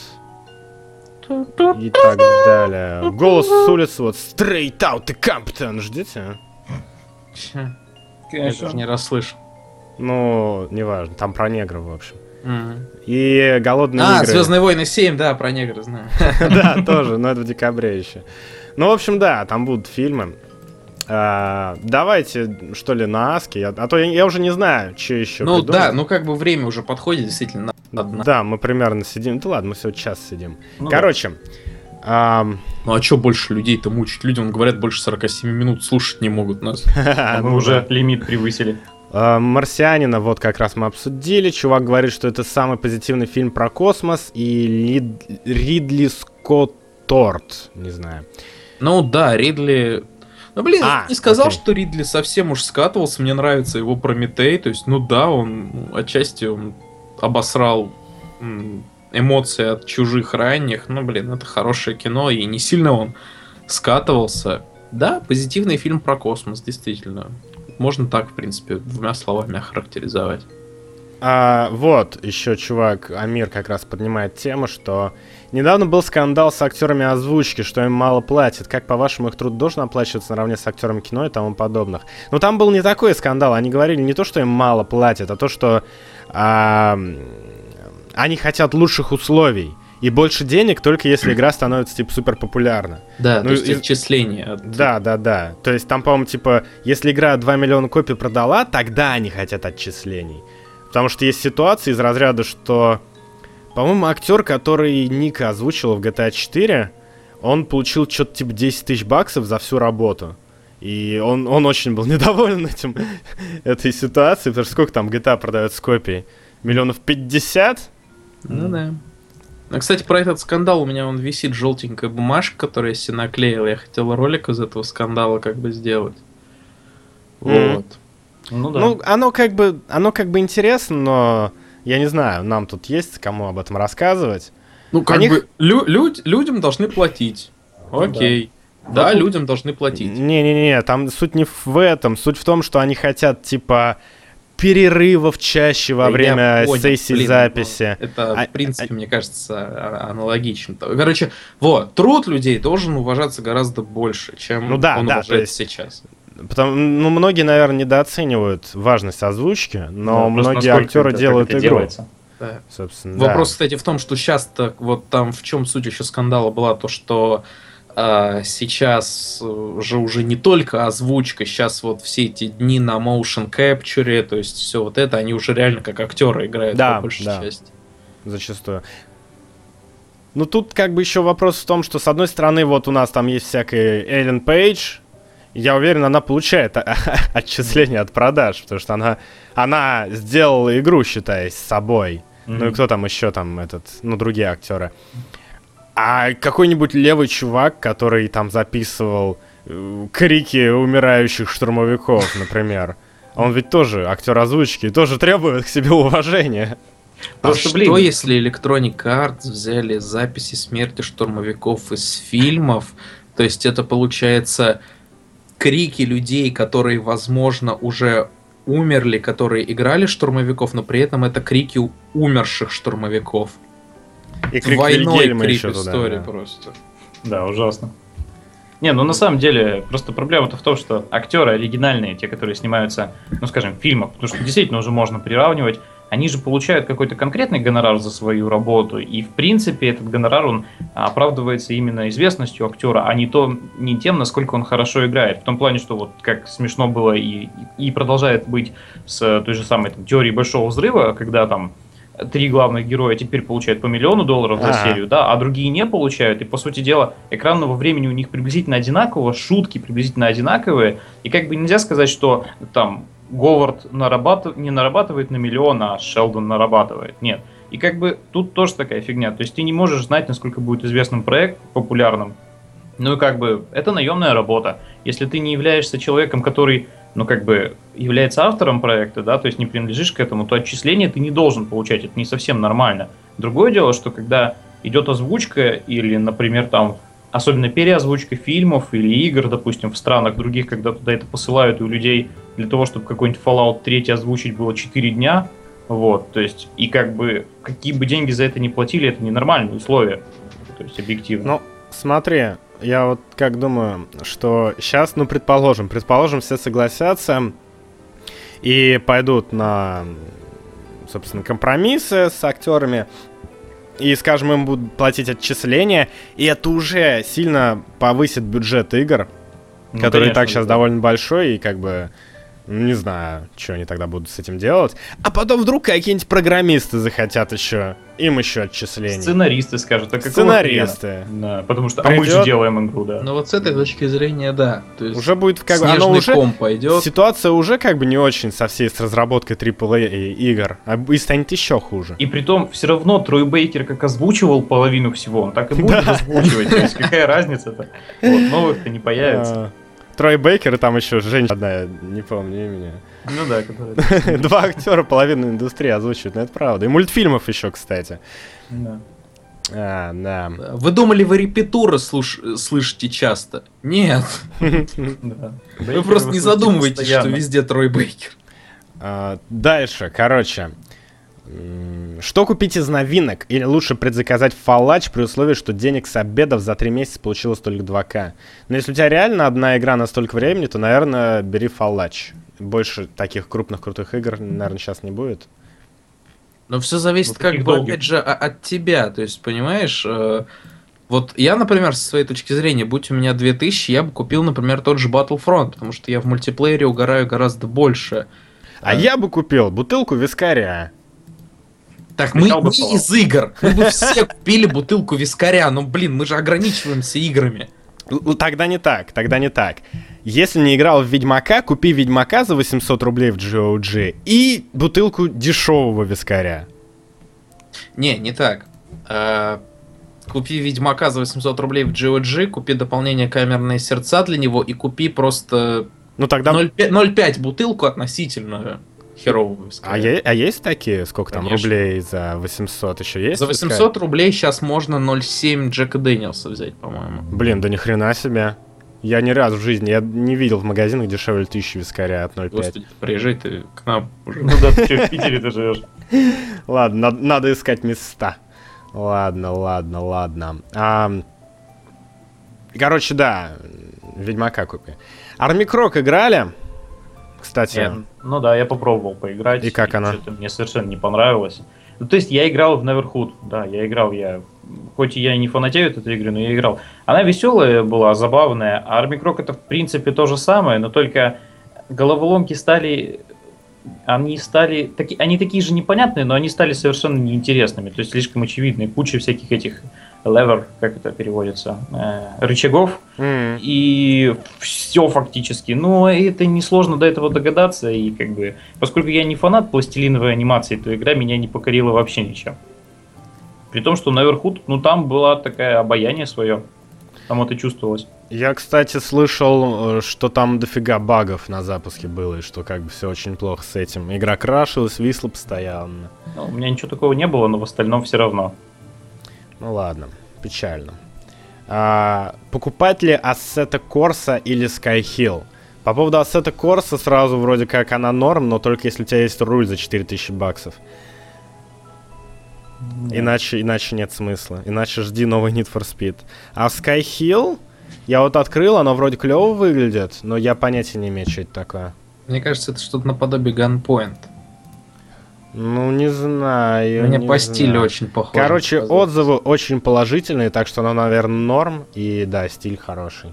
и так далее. Голос с улицы, вот Straight Out the Compton, ждите? Чё? Я даже не расслышал. Ну, неважно, там про негров, в общем. И голодные А, игры. Звездные войны 7, да, про негры знаю. Да, тоже, но это в декабре еще. Ну, в общем, да, там будут фильмы. А, давайте, что ли, на Аски, а, а то я, я уже не знаю, что еще. Ну да, ну как бы время уже подходит, действительно, надо. надо. Да, мы примерно сидим. Да ладно, мы всего час сидим. Ну Короче, ам, Ну а что больше людей-то мучить? Людям говорят, больше 47 минут слушать не могут нас. да. Мы уже лимит превысили. А, Марсианина вот как раз мы обсудили. Чувак говорит, что это самый позитивный фильм про космос. И Ридли Скотт торт, не знаю. Ну да, Ридли... Ну блин, А, не сказал, окей. что Ридли совсем уж скатывался. Мне нравится его Прометей. То есть, ну да, он ну, отчасти он обосрал эмоции от чужих ранних. Ну блин, это хорошее кино, и не сильно он скатывался. Да, позитивный фильм про космос, действительно. Можно так, в принципе, двумя словами охарактеризовать. А, вот, еще чувак, Амир как раз поднимает тему, что недавно был скандал с актерами озвучки, что им мало платят. Как, по-вашему, их труд должен оплачиваться наравне с актерами кино и тому подобных? Но там был не такой скандал. Они говорили не то, что им мало платят, а то, что а, они хотят лучших условий. И больше денег только если игра становится, типа, супер популярна. Да, Ну, то есть из- отчисления. от- Да, да, да. То есть там, по-моему, типа, если игра 2 миллиона копий продала, тогда они хотят отчислений. Потому что есть ситуации из разряда, что, по-моему, актер, который Ника озвучил в GTA 4, он получил что-то типа 10 тысяч баксов за всю работу. И он, он очень был недоволен этим, этой ситуацией, потому что сколько там GTA продается копий? Миллионов 50? Ну да. А, кстати, про этот скандал у меня он висит желтенькая бумажка, которую я себе наклеил. Я хотел ролик из этого скандала как бы сделать. Мгм. Вот. Ну да. Ну, оно как бы, оно как бы интересно, но я не знаю, нам тут есть кому об этом рассказывать. Ну, как Они бы лю- люд- людям должны платить. Окей. Да, Ну, людям должны платить. Не-не-не, там суть не в этом. Суть в том, что они хотят, типа, перерывов чаще во Я время понял, сессии блин, записи. ну, Это, А- в принципе, мне кажется, а- аналогично. Короче, вот, труд людей должен уважаться гораздо больше, чем Ну да, он да, уважается есть- сейчас. Потому, ну, многие, наверное, недооценивают важность озвучки, но Да, многие актеры это- делают это игру. делается. Да. Собственно, Вопрос, да. кстати, в том, что сейчас так вот там в чем суть еще скандала была, то что а, сейчас э, же уже не только озвучка, сейчас вот все эти дни на motion capture, то есть все вот это, они уже реально как актеры играют Да, по большей да. части. зачастую. Ну, тут как бы еще вопрос в том, что, с одной стороны, вот у нас там есть всякая Эллен Пейдж, я уверен, она получает отчисление от продаж, потому что она, она сделала игру, считай, с собой. Ну и кто там еще там этот, ну другие актеры. А какой-нибудь левый чувак, который там записывал э, крики умирающих штурмовиков, например, он ведь тоже актер озвучки тоже требует к себе уважения. Просто, а блин. что если Electronic Arts взяли записи смерти штурмовиков из фильмов? То есть это получается крики людей, которые, возможно, уже умерли, которые играли штурмовиков, но при этом это крики умерших штурмовиков. И крик Двойной Вильгельма еще туда, да. просто. Да, ужасно. Не, ну на самом деле, просто проблема-то в том, что актеры оригинальные, те, которые снимаются, ну скажем, в фильмах, потому что действительно уже можно приравнивать, они же получают какой-то конкретный гонорар за свою работу, и в принципе этот гонорар, он оправдывается именно известностью актера, а не, то, не тем, насколько он хорошо играет. В том плане, что вот как смешно было и, и продолжает быть с той же самой там, теорией Большого Взрыва, когда там три главных героя теперь получают по миллиону долларов за Ага. серию, да, а другие не получают. И по сути дела, экранного времени у них приблизительно одинаково, шутки приблизительно одинаковые. И как бы нельзя сказать, что там Говард нарабатыв- не нарабатывает на миллион, а Шелдон нарабатывает. Нет. И как бы тут тоже такая фигня. То есть ты не можешь знать, насколько будет известным проект, популярным. Ну и как бы это наемная работа. Если ты не являешься человеком, который, ну как бы является автором проекта, да, то есть не принадлежишь к этому, то отчисления ты не должен получать. Это не совсем нормально. Другое дело, что когда идет озвучка или, например, там особенно переозвучка фильмов или игр, допустим, в странах других, когда туда это посылают, и у людей для того, чтобы какой-нибудь Fallout 3 озвучить было 4 дня, вот, то есть, и как бы, какие бы деньги за это не платили, это ненормальные условия, то есть, объективно. Ну, смотри, я вот как думаю, что сейчас, ну, предположим, предположим, все согласятся и пойдут на, собственно, компромиссы с актерами, и, скажем, им будут платить отчисления, и это уже сильно повысит бюджет игр, Ну, который и так конечно, сейчас да. довольно большой, и как бы Не знаю, что они тогда будут с этим делать. А потом вдруг какие-нибудь программисты захотят еще. Им еще отчисления. Сценаристы скажут, а какого Сценаристы. Да, потому что а мы же делаем игру, да. Ну вот с этой точки зрения, да. То есть Уже будет как бы... Оно уже... ком пойдет. Ситуация уже как бы не очень со всей с разработкой AAA игр. А и станет еще хуже. И при том все равно Трой Бейкер как озвучивал половину всего, он так и будет озвучивать. То есть какая разница-то? Вот, новых-то не появится. Трой Бейкер и там еще женщина одна, не помню имени. Ну да, которая... Два актера половину индустрии озвучивают, ну это правда. И мультфильмов еще, кстати. Да. А, да. Вы думали, вы репетуры слуш- слышите часто? Нет. да. Вы просто не задумываетесь, что везде Трой Бейкер. А, Дальше, короче. Что купить из новинок? Или лучше предзаказать фалач при условии, что денег с обедов за 3 месяца получилось только 2К? Но если у тебя реально одна игра на столько времени, то, наверное, бери фалач. Больше таких крупных крутых игр, наверное, сейчас не будет. Но все зависит Вот как бы, долгих. опять же, от тебя. То есть, понимаешь, э, вот я, например, со своей точки зрения, будь у меня 2000, я бы купил, например, тот же Battlefront, потому что я в мультиплеере угораю гораздо больше. А А. я бы купил бутылку вискаря. Так, мы, мы слова. из игр. Мы бы все купили бутылку вискаря. Ну, блин, мы же ограничиваемся играми. Тогда не так, тогда не так. Если не играл в Ведьмака, купи Ведьмака за 800 рублей в GOG и бутылку дешевого вискаря. Не, не так. Э, Купи Ведьмака за 800 рублей в GOG, купи дополнение камерные сердца для него и купи просто Ну тогда... 0,5 0,5 бутылку относительно вискаря. А, е- а есть такие, сколько там, Конечно. рублей за 800 еще есть? За вискарь? 800 рублей сейчас можно 0,7 Джека Дэниелса взять, по-моему. Блин, да ни хрена себе. Я ни разу в жизни, я не видел в магазинах дешевле 1000 вискаря от 0,5. Господи, приезжай ты к нам уже. Ну да, ты в Питере ты живешь? Ладно, над- надо искать места. Ладно, ладно, ладно. А, короче, да, Ведьмака купи. Армикрок играли? Кстати, Нет. Ну да, я попробовал поиграть. И как она? Что-то мне совершенно не понравилось. Ну, то есть я играл в Neverhood, да, я играл, я, хоть и я не фанатею от этой игры, но я играл. Она веселая была, забавная, а Army Croc это в принципе то же самое, но только головоломки стали, они стали, таки, они такие же непонятные, но они стали совершенно неинтересными, то есть слишком очевидные, куча всяких этих lever, как это переводится, э, рычагов, м, и все фактически. Но это несложно до этого догадаться. И как бы, поскольку я не фанат пластилиновой анимации, то игра меня не покорила вообще ничем. При том, что Neverhood, ну там была такая обаяние свое. Там это чувствовалось. я, кстати, слышал, э, что там дофига багов на запуске было, и что как бы все очень плохо с этим. Игра крашилась, висла постоянно. Ну, у меня ничего такого не было, но в остальном все равно. Ну ладно, печально. А, покупать ли Assetto Corsa или Skyhill? По поводу Assetto Corsa сразу вроде как она норм, но только если у тебя есть руль за 4000 баксов. Иначе, иначе нет смысла. Иначе жди новый Need for Speed. А Skyhill, я вот открыл, оно вроде клево выглядит, но я понятия не имею, что это такое. Мне кажется, это что-то наподобие Gunpoint. Ну, не знаю. Мне не по стилю знаю. очень похоже. Короче, показалось. отзывы очень положительные, так что оно, наверное, норм. И да, стиль хороший.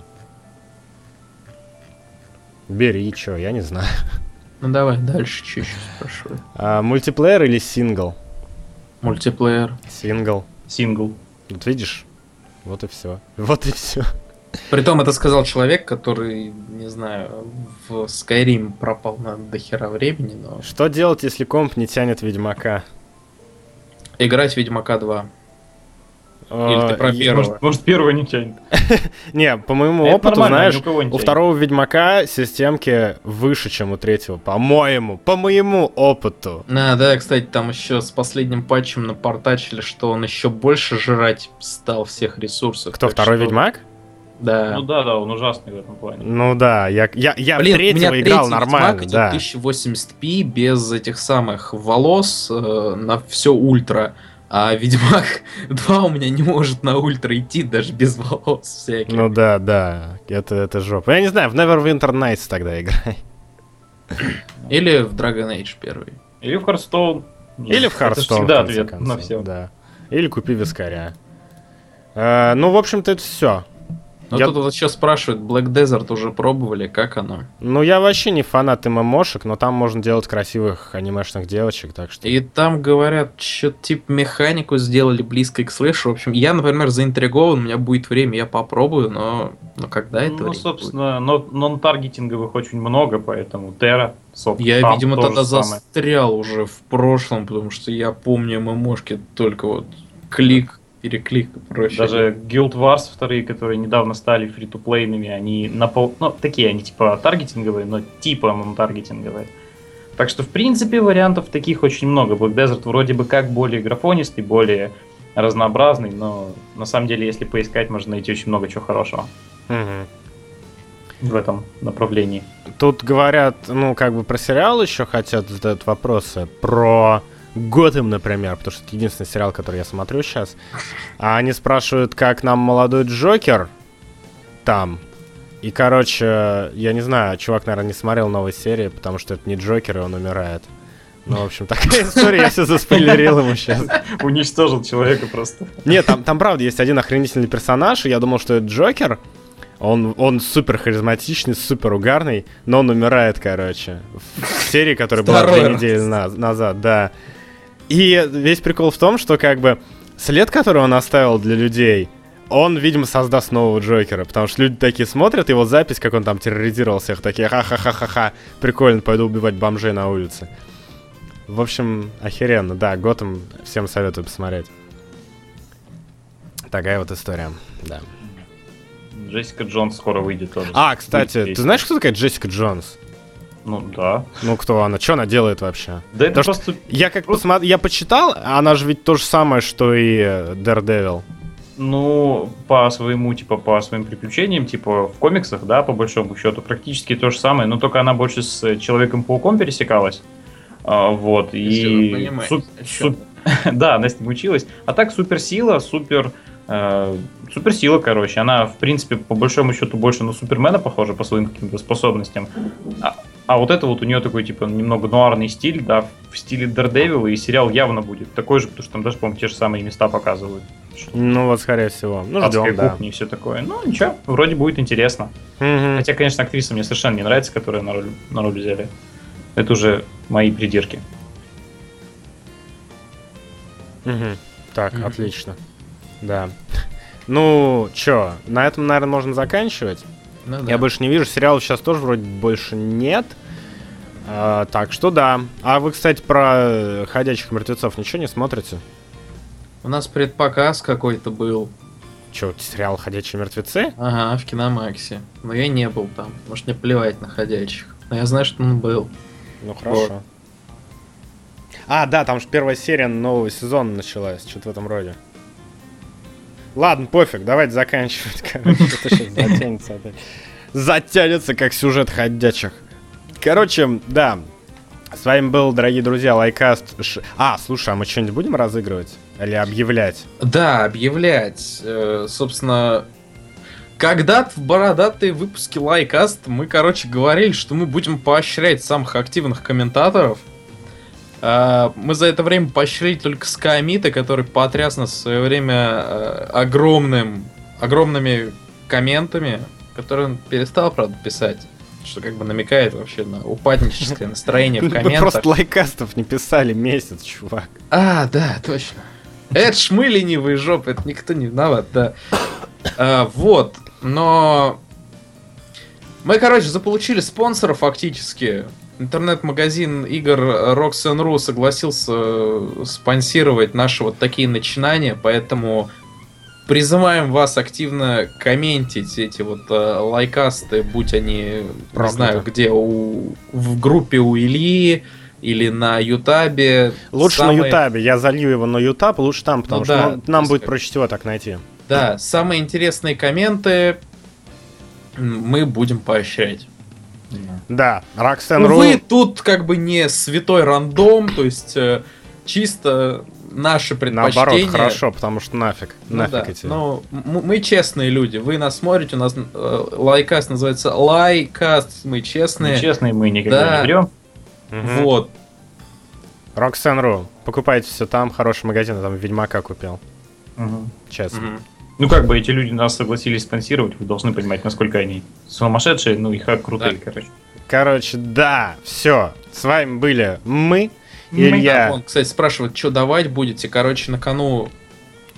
Бери, чё, я не знаю. Ну давай дальше чуть-чуть спрашиваю. А, мультиплеер или сингл? Мультиплеер. Сингл. Сингл. Вот видишь? Вот и все. Вот и все. Притом это сказал человек, который, не знаю, в Skyrim пропал на дохера времени, но Что делать, если комп не тянет Ведьмака? играть в Ведьмака 2. Или ты про первого? Может, может, первый не тянет. Не, по моему Это опыту, знаешь, у у второго Ведьмака системки выше, чем у третьего. По-моему, по моему опыту. А, да, кстати, там еще с последним патчем напортачили, что он еще больше жрать стал всех ресурсов. Кто, второй что- Ведьмак? Да. Ну да, да, он ужасный в этом плане. Ну да, я, я, я Блин, у третьего меня играл третий нормально, Ведьмак да. 1080p без этих самых волос э, на все ультра. А Ведьмак 2 у меня не может на ультра идти даже без волос всяких. Ну да, да, это, это жопа. Я не знаю, в Neverwinter Nights тогда играй. Или в Dragon Age первый. Или в Hearthstone. Или в Это Hearthstone, всегда в конце ответ концов, на все. Да. Или купи вискаря. Э, ну, в общем-то, это все. Ну Я- тут вот сейчас спрашивают, Black Desert уже пробовали, как оно? Ну, я вообще не фанат ММОшек, но там можно делать красивых анимешных девочек, так что... И там говорят, что типа механику сделали близко к слэшу. В общем, я, например, заинтригован, у меня будет время, я попробую, но, но когда это Ну, будет? собственно, но- нон-таргетинговых очень много, поэтому Terra, собственно, Я, видимо, тогда самое. застрял уже в прошлом, потому что я помню ММОшки только вот клик, переклик и прочее. Даже Guild Wars вторые, которые недавно стали фри-то-плейными, они на пол... Ну, такие они типа таргетинговые, но типа таргетинговые. Так что, в принципе, вариантов таких очень много. Black Desert вроде бы как более графонистый, более разнообразный, но на самом деле, если поискать, можно найти очень много чего хорошего в этом направлении. Тут говорят, ну, как бы про сериал еще хотят задать вопросы. Про Готэм, например, потому что это единственный сериал, который я смотрю сейчас. А они спрашивают, как нам молодой Джокер там. И, короче, я не знаю, чувак, наверное, не смотрел новой серии, потому что это не Джокер, и он умирает. Ну, в общем, такая история, я все заспойлерил ему сейчас. Уничтожил человека просто. Нет, там, там правда есть один охренительный персонаж, и я думал, что это Джокер. Он, он супер харизматичный, супер угарный, но он умирает, короче. В серии, которая была Второй две раз. недели на- назад, да. И весь прикол в том, что как бы след, который он оставил для людей, он, видимо, создаст нового Джокера, потому что люди такие смотрят его запись, как он там терроризировал всех, такие ха-ха-ха-ха-ха, прикольно, пойду убивать бомжей на улице. В общем, охеренно, да, Готэм всем советую посмотреть. Такая вот история, да. Джессика Джонс скоро выйдет тоже. А, кстати, ты знаешь, кто такая Джессика Джонс? Ну да. Ну, кто она? Что она делает вообще? Да это Потому что просто Я как Просто- посмотр... я почитал, а она же ведь то же самое, что и э, Daredevil. Ну, по своему, типа, по своим приключениям, типа, в комиксах, да, по большому счету, практически то же самое, но только она больше с э, Человеком-пауком пересекалась. А, вот, Если и... понимаете, суп- суп- Да, она с ним училась. А так суперсила, супер... э, суперсила, короче. Она, в принципе, по большому счету, больше на Супермена похожа по своим каким-то способностям. А, а вот это вот у нее такой, типа, немного нуарный стиль, да, в стиле Daredevil, и сериал явно будет такой же, потому что там даже, по-моему, те же самые места показывают. Ну, вот, скорее всего. Ну, Адская ждем, да. кухня и все такое. Ну, ничего, вроде будет интересно. Мгм. Хотя, конечно, актриса мне совершенно не нравится, которая на роль, на роль взяли. Это уже мои придирки. Мгм. Так, Мгм. отлично. Да. Ну, чё, на этом, наверное, можно заканчивать. Ну да. Я больше не вижу, сериалов сейчас тоже вроде больше нет. А, так что да. А вы, кстати, про э, ходячих мертвецов ничего не смотрите? У нас предпоказ какой-то был. Че, сериал Ходячие мертвецы? Ага, в Киномаксе. Но я не был там. Может, мне плевать на ходячих. Но я знаю, что он был. Ну хорошо. А, да, там же первая серия нового сезона началась, что-то в этом роде. Ладно, пофиг, давайте заканчивать. Короче, это сейчас затянется опять. Затянется, как сюжет ходячих. Короче, да. С вами был, дорогие друзья, Лайкаст. А, слушай, а мы что-нибудь будем разыгрывать? Или объявлять? Да, объявлять. Э, собственно, когда-то в бородатые выпуски Лайкаст мы, короче, говорили, что мы будем поощрять самых активных комментаторов. А, Мы за это время поощрили только Скамита, который потряс нас в свое время э, огромным, огромными комментами, которые он перестал, правда, писать. Что как бы намекает вообще на упадническое настроение в комментах. просто лайкастов не писали месяц, чувак. А, да, точно. Это ж мы ленивые жопы, это никто не виноват, да. А, вот, но... Мы, короче, заполучили спонсора фактически. Интернет-магазин игр Roxen.ru согласился э, спонсировать наши вот такие начинания, поэтому призываем вас активно комментить эти вот э, лайкасты, будь они, не Прокляты. знаю, где, у, в группе у Ильи или на Ютабе. Лучше Самые- на Ютабе. Я залью его на Ютаб, лучше там, потому Ну что да, нам то будет проще всего так найти. Да, самые интересные комменты мы будем поощрять. Да, Roxanne Увы, Rule. тут как бы не святой рандом, то есть э, чисто наши предпочтения. Наоборот, хорошо, потому что нафиг. Ну нафиг да, эти. м- мы честные люди. Вы нас смотрите, у нас э, лайкаст называется лайкаст, мы честные. Ну, честные мы никогда Да. не берем. Мгм. Вот. Roxanne.ru. Покупайте все там, хороший магазин, я там Ведьмака купил. Мгм. Честно. Мгм. Ну как бы эти люди нас согласились спонсировать, вы должны понимать, насколько они сумасшедшие, ну и как крутые, Да. короче. Короче, да, все. С вами были мы, Мы, Илья. Он, кстати, спрашивает, что давать будете. Короче, на кону...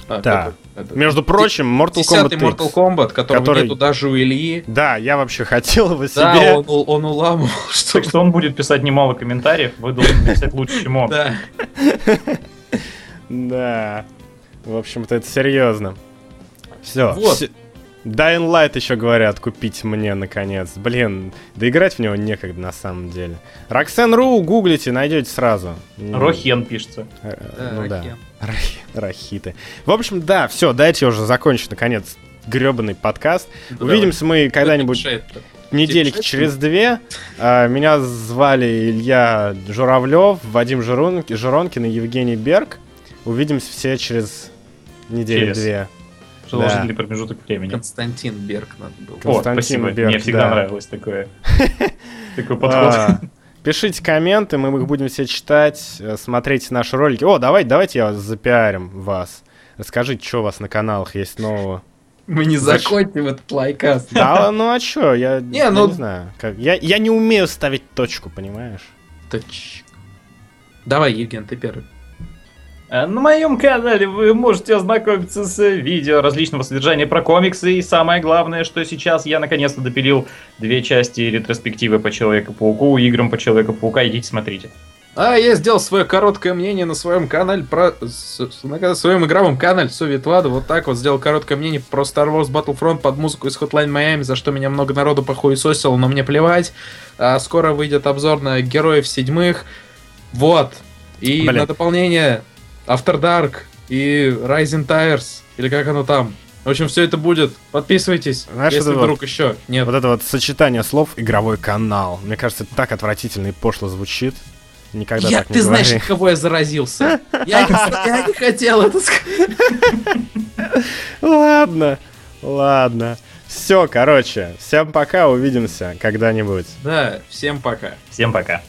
а, Да. это? Между прочим, Mortal Kombat Десятый Mortal X. Kombat, которого который- нету даже у Ильи. Да, я вообще хотел его Да, себе. он, у- он уламывал, что... Так что он будет писать немало комментариев, вы должны написать лучше, чем он. Да. Да. В общем-то, это серьезно. Все. Вот. Dying Light еще говорят, купить мне наконец. Блин, да играть в него некогда на самом деле. Roxanne.ru гуглите, найдете сразу. М, Рохен пишется. э, Да, ну да. Рахиты. В общем, да, все, дайте уже закончить наконец гребаный подкаст. Увидимся мы когда-нибудь недельки через две. А, Меня звали Илья Журавлев, Вадим Жирон- Жиронкин и Евгений Берг. Увидимся все через неделю-две. Продолжительный промежуток времени. Константин Берг надо было. Кон- О, Константин спасибо. Берг, Мне всегда да. нравилось такое. Такой подход. А, Пишите комменты, мы их будем все читать, э, смотрите наши ролики. О, давайте, давайте я вас запиарим вас. Расскажите, что у вас на каналах есть нового. Мы не закончим этот лайкаст. Да, ну а чё, я, Не, ну- не знаю. я, я не умею ставить точку, понимаешь? Точно. Давай, Евген, ты первый. Э, На моем канале вы можете ознакомиться с видео различного содержания про комиксы. И самое главное, что сейчас я наконец-то допилил две части ретроспективы по Человеку-пауку, играм по Человеку-паука. Идите смотрите. А я сделал свое короткое мнение на своем канале про на своем игровом канале Советвада. Вот так вот сделал короткое мнение про Star Wars Battlefront под музыку из Hotline Miami, за что меня много народу похуесосило, но мне плевать. А скоро выйдет обзор на героев седьмых. Вот. И Блин. на дополнение After Dark и Rising Tires, или как оно там. В общем, все это будет. Подписывайтесь, Знаешь, если это вот- вдруг еще нет. Вот это вот сочетание слов «игровой канал». Мне кажется, это так отвратительно и пошло звучит. Никогда я, так не ты знаешь, говори. от кого я заразился? Я не, я не хотел это сказать. Ладно, ладно. Все, короче, всем пока, увидимся когда-нибудь. Да, всем пока. Всем пока.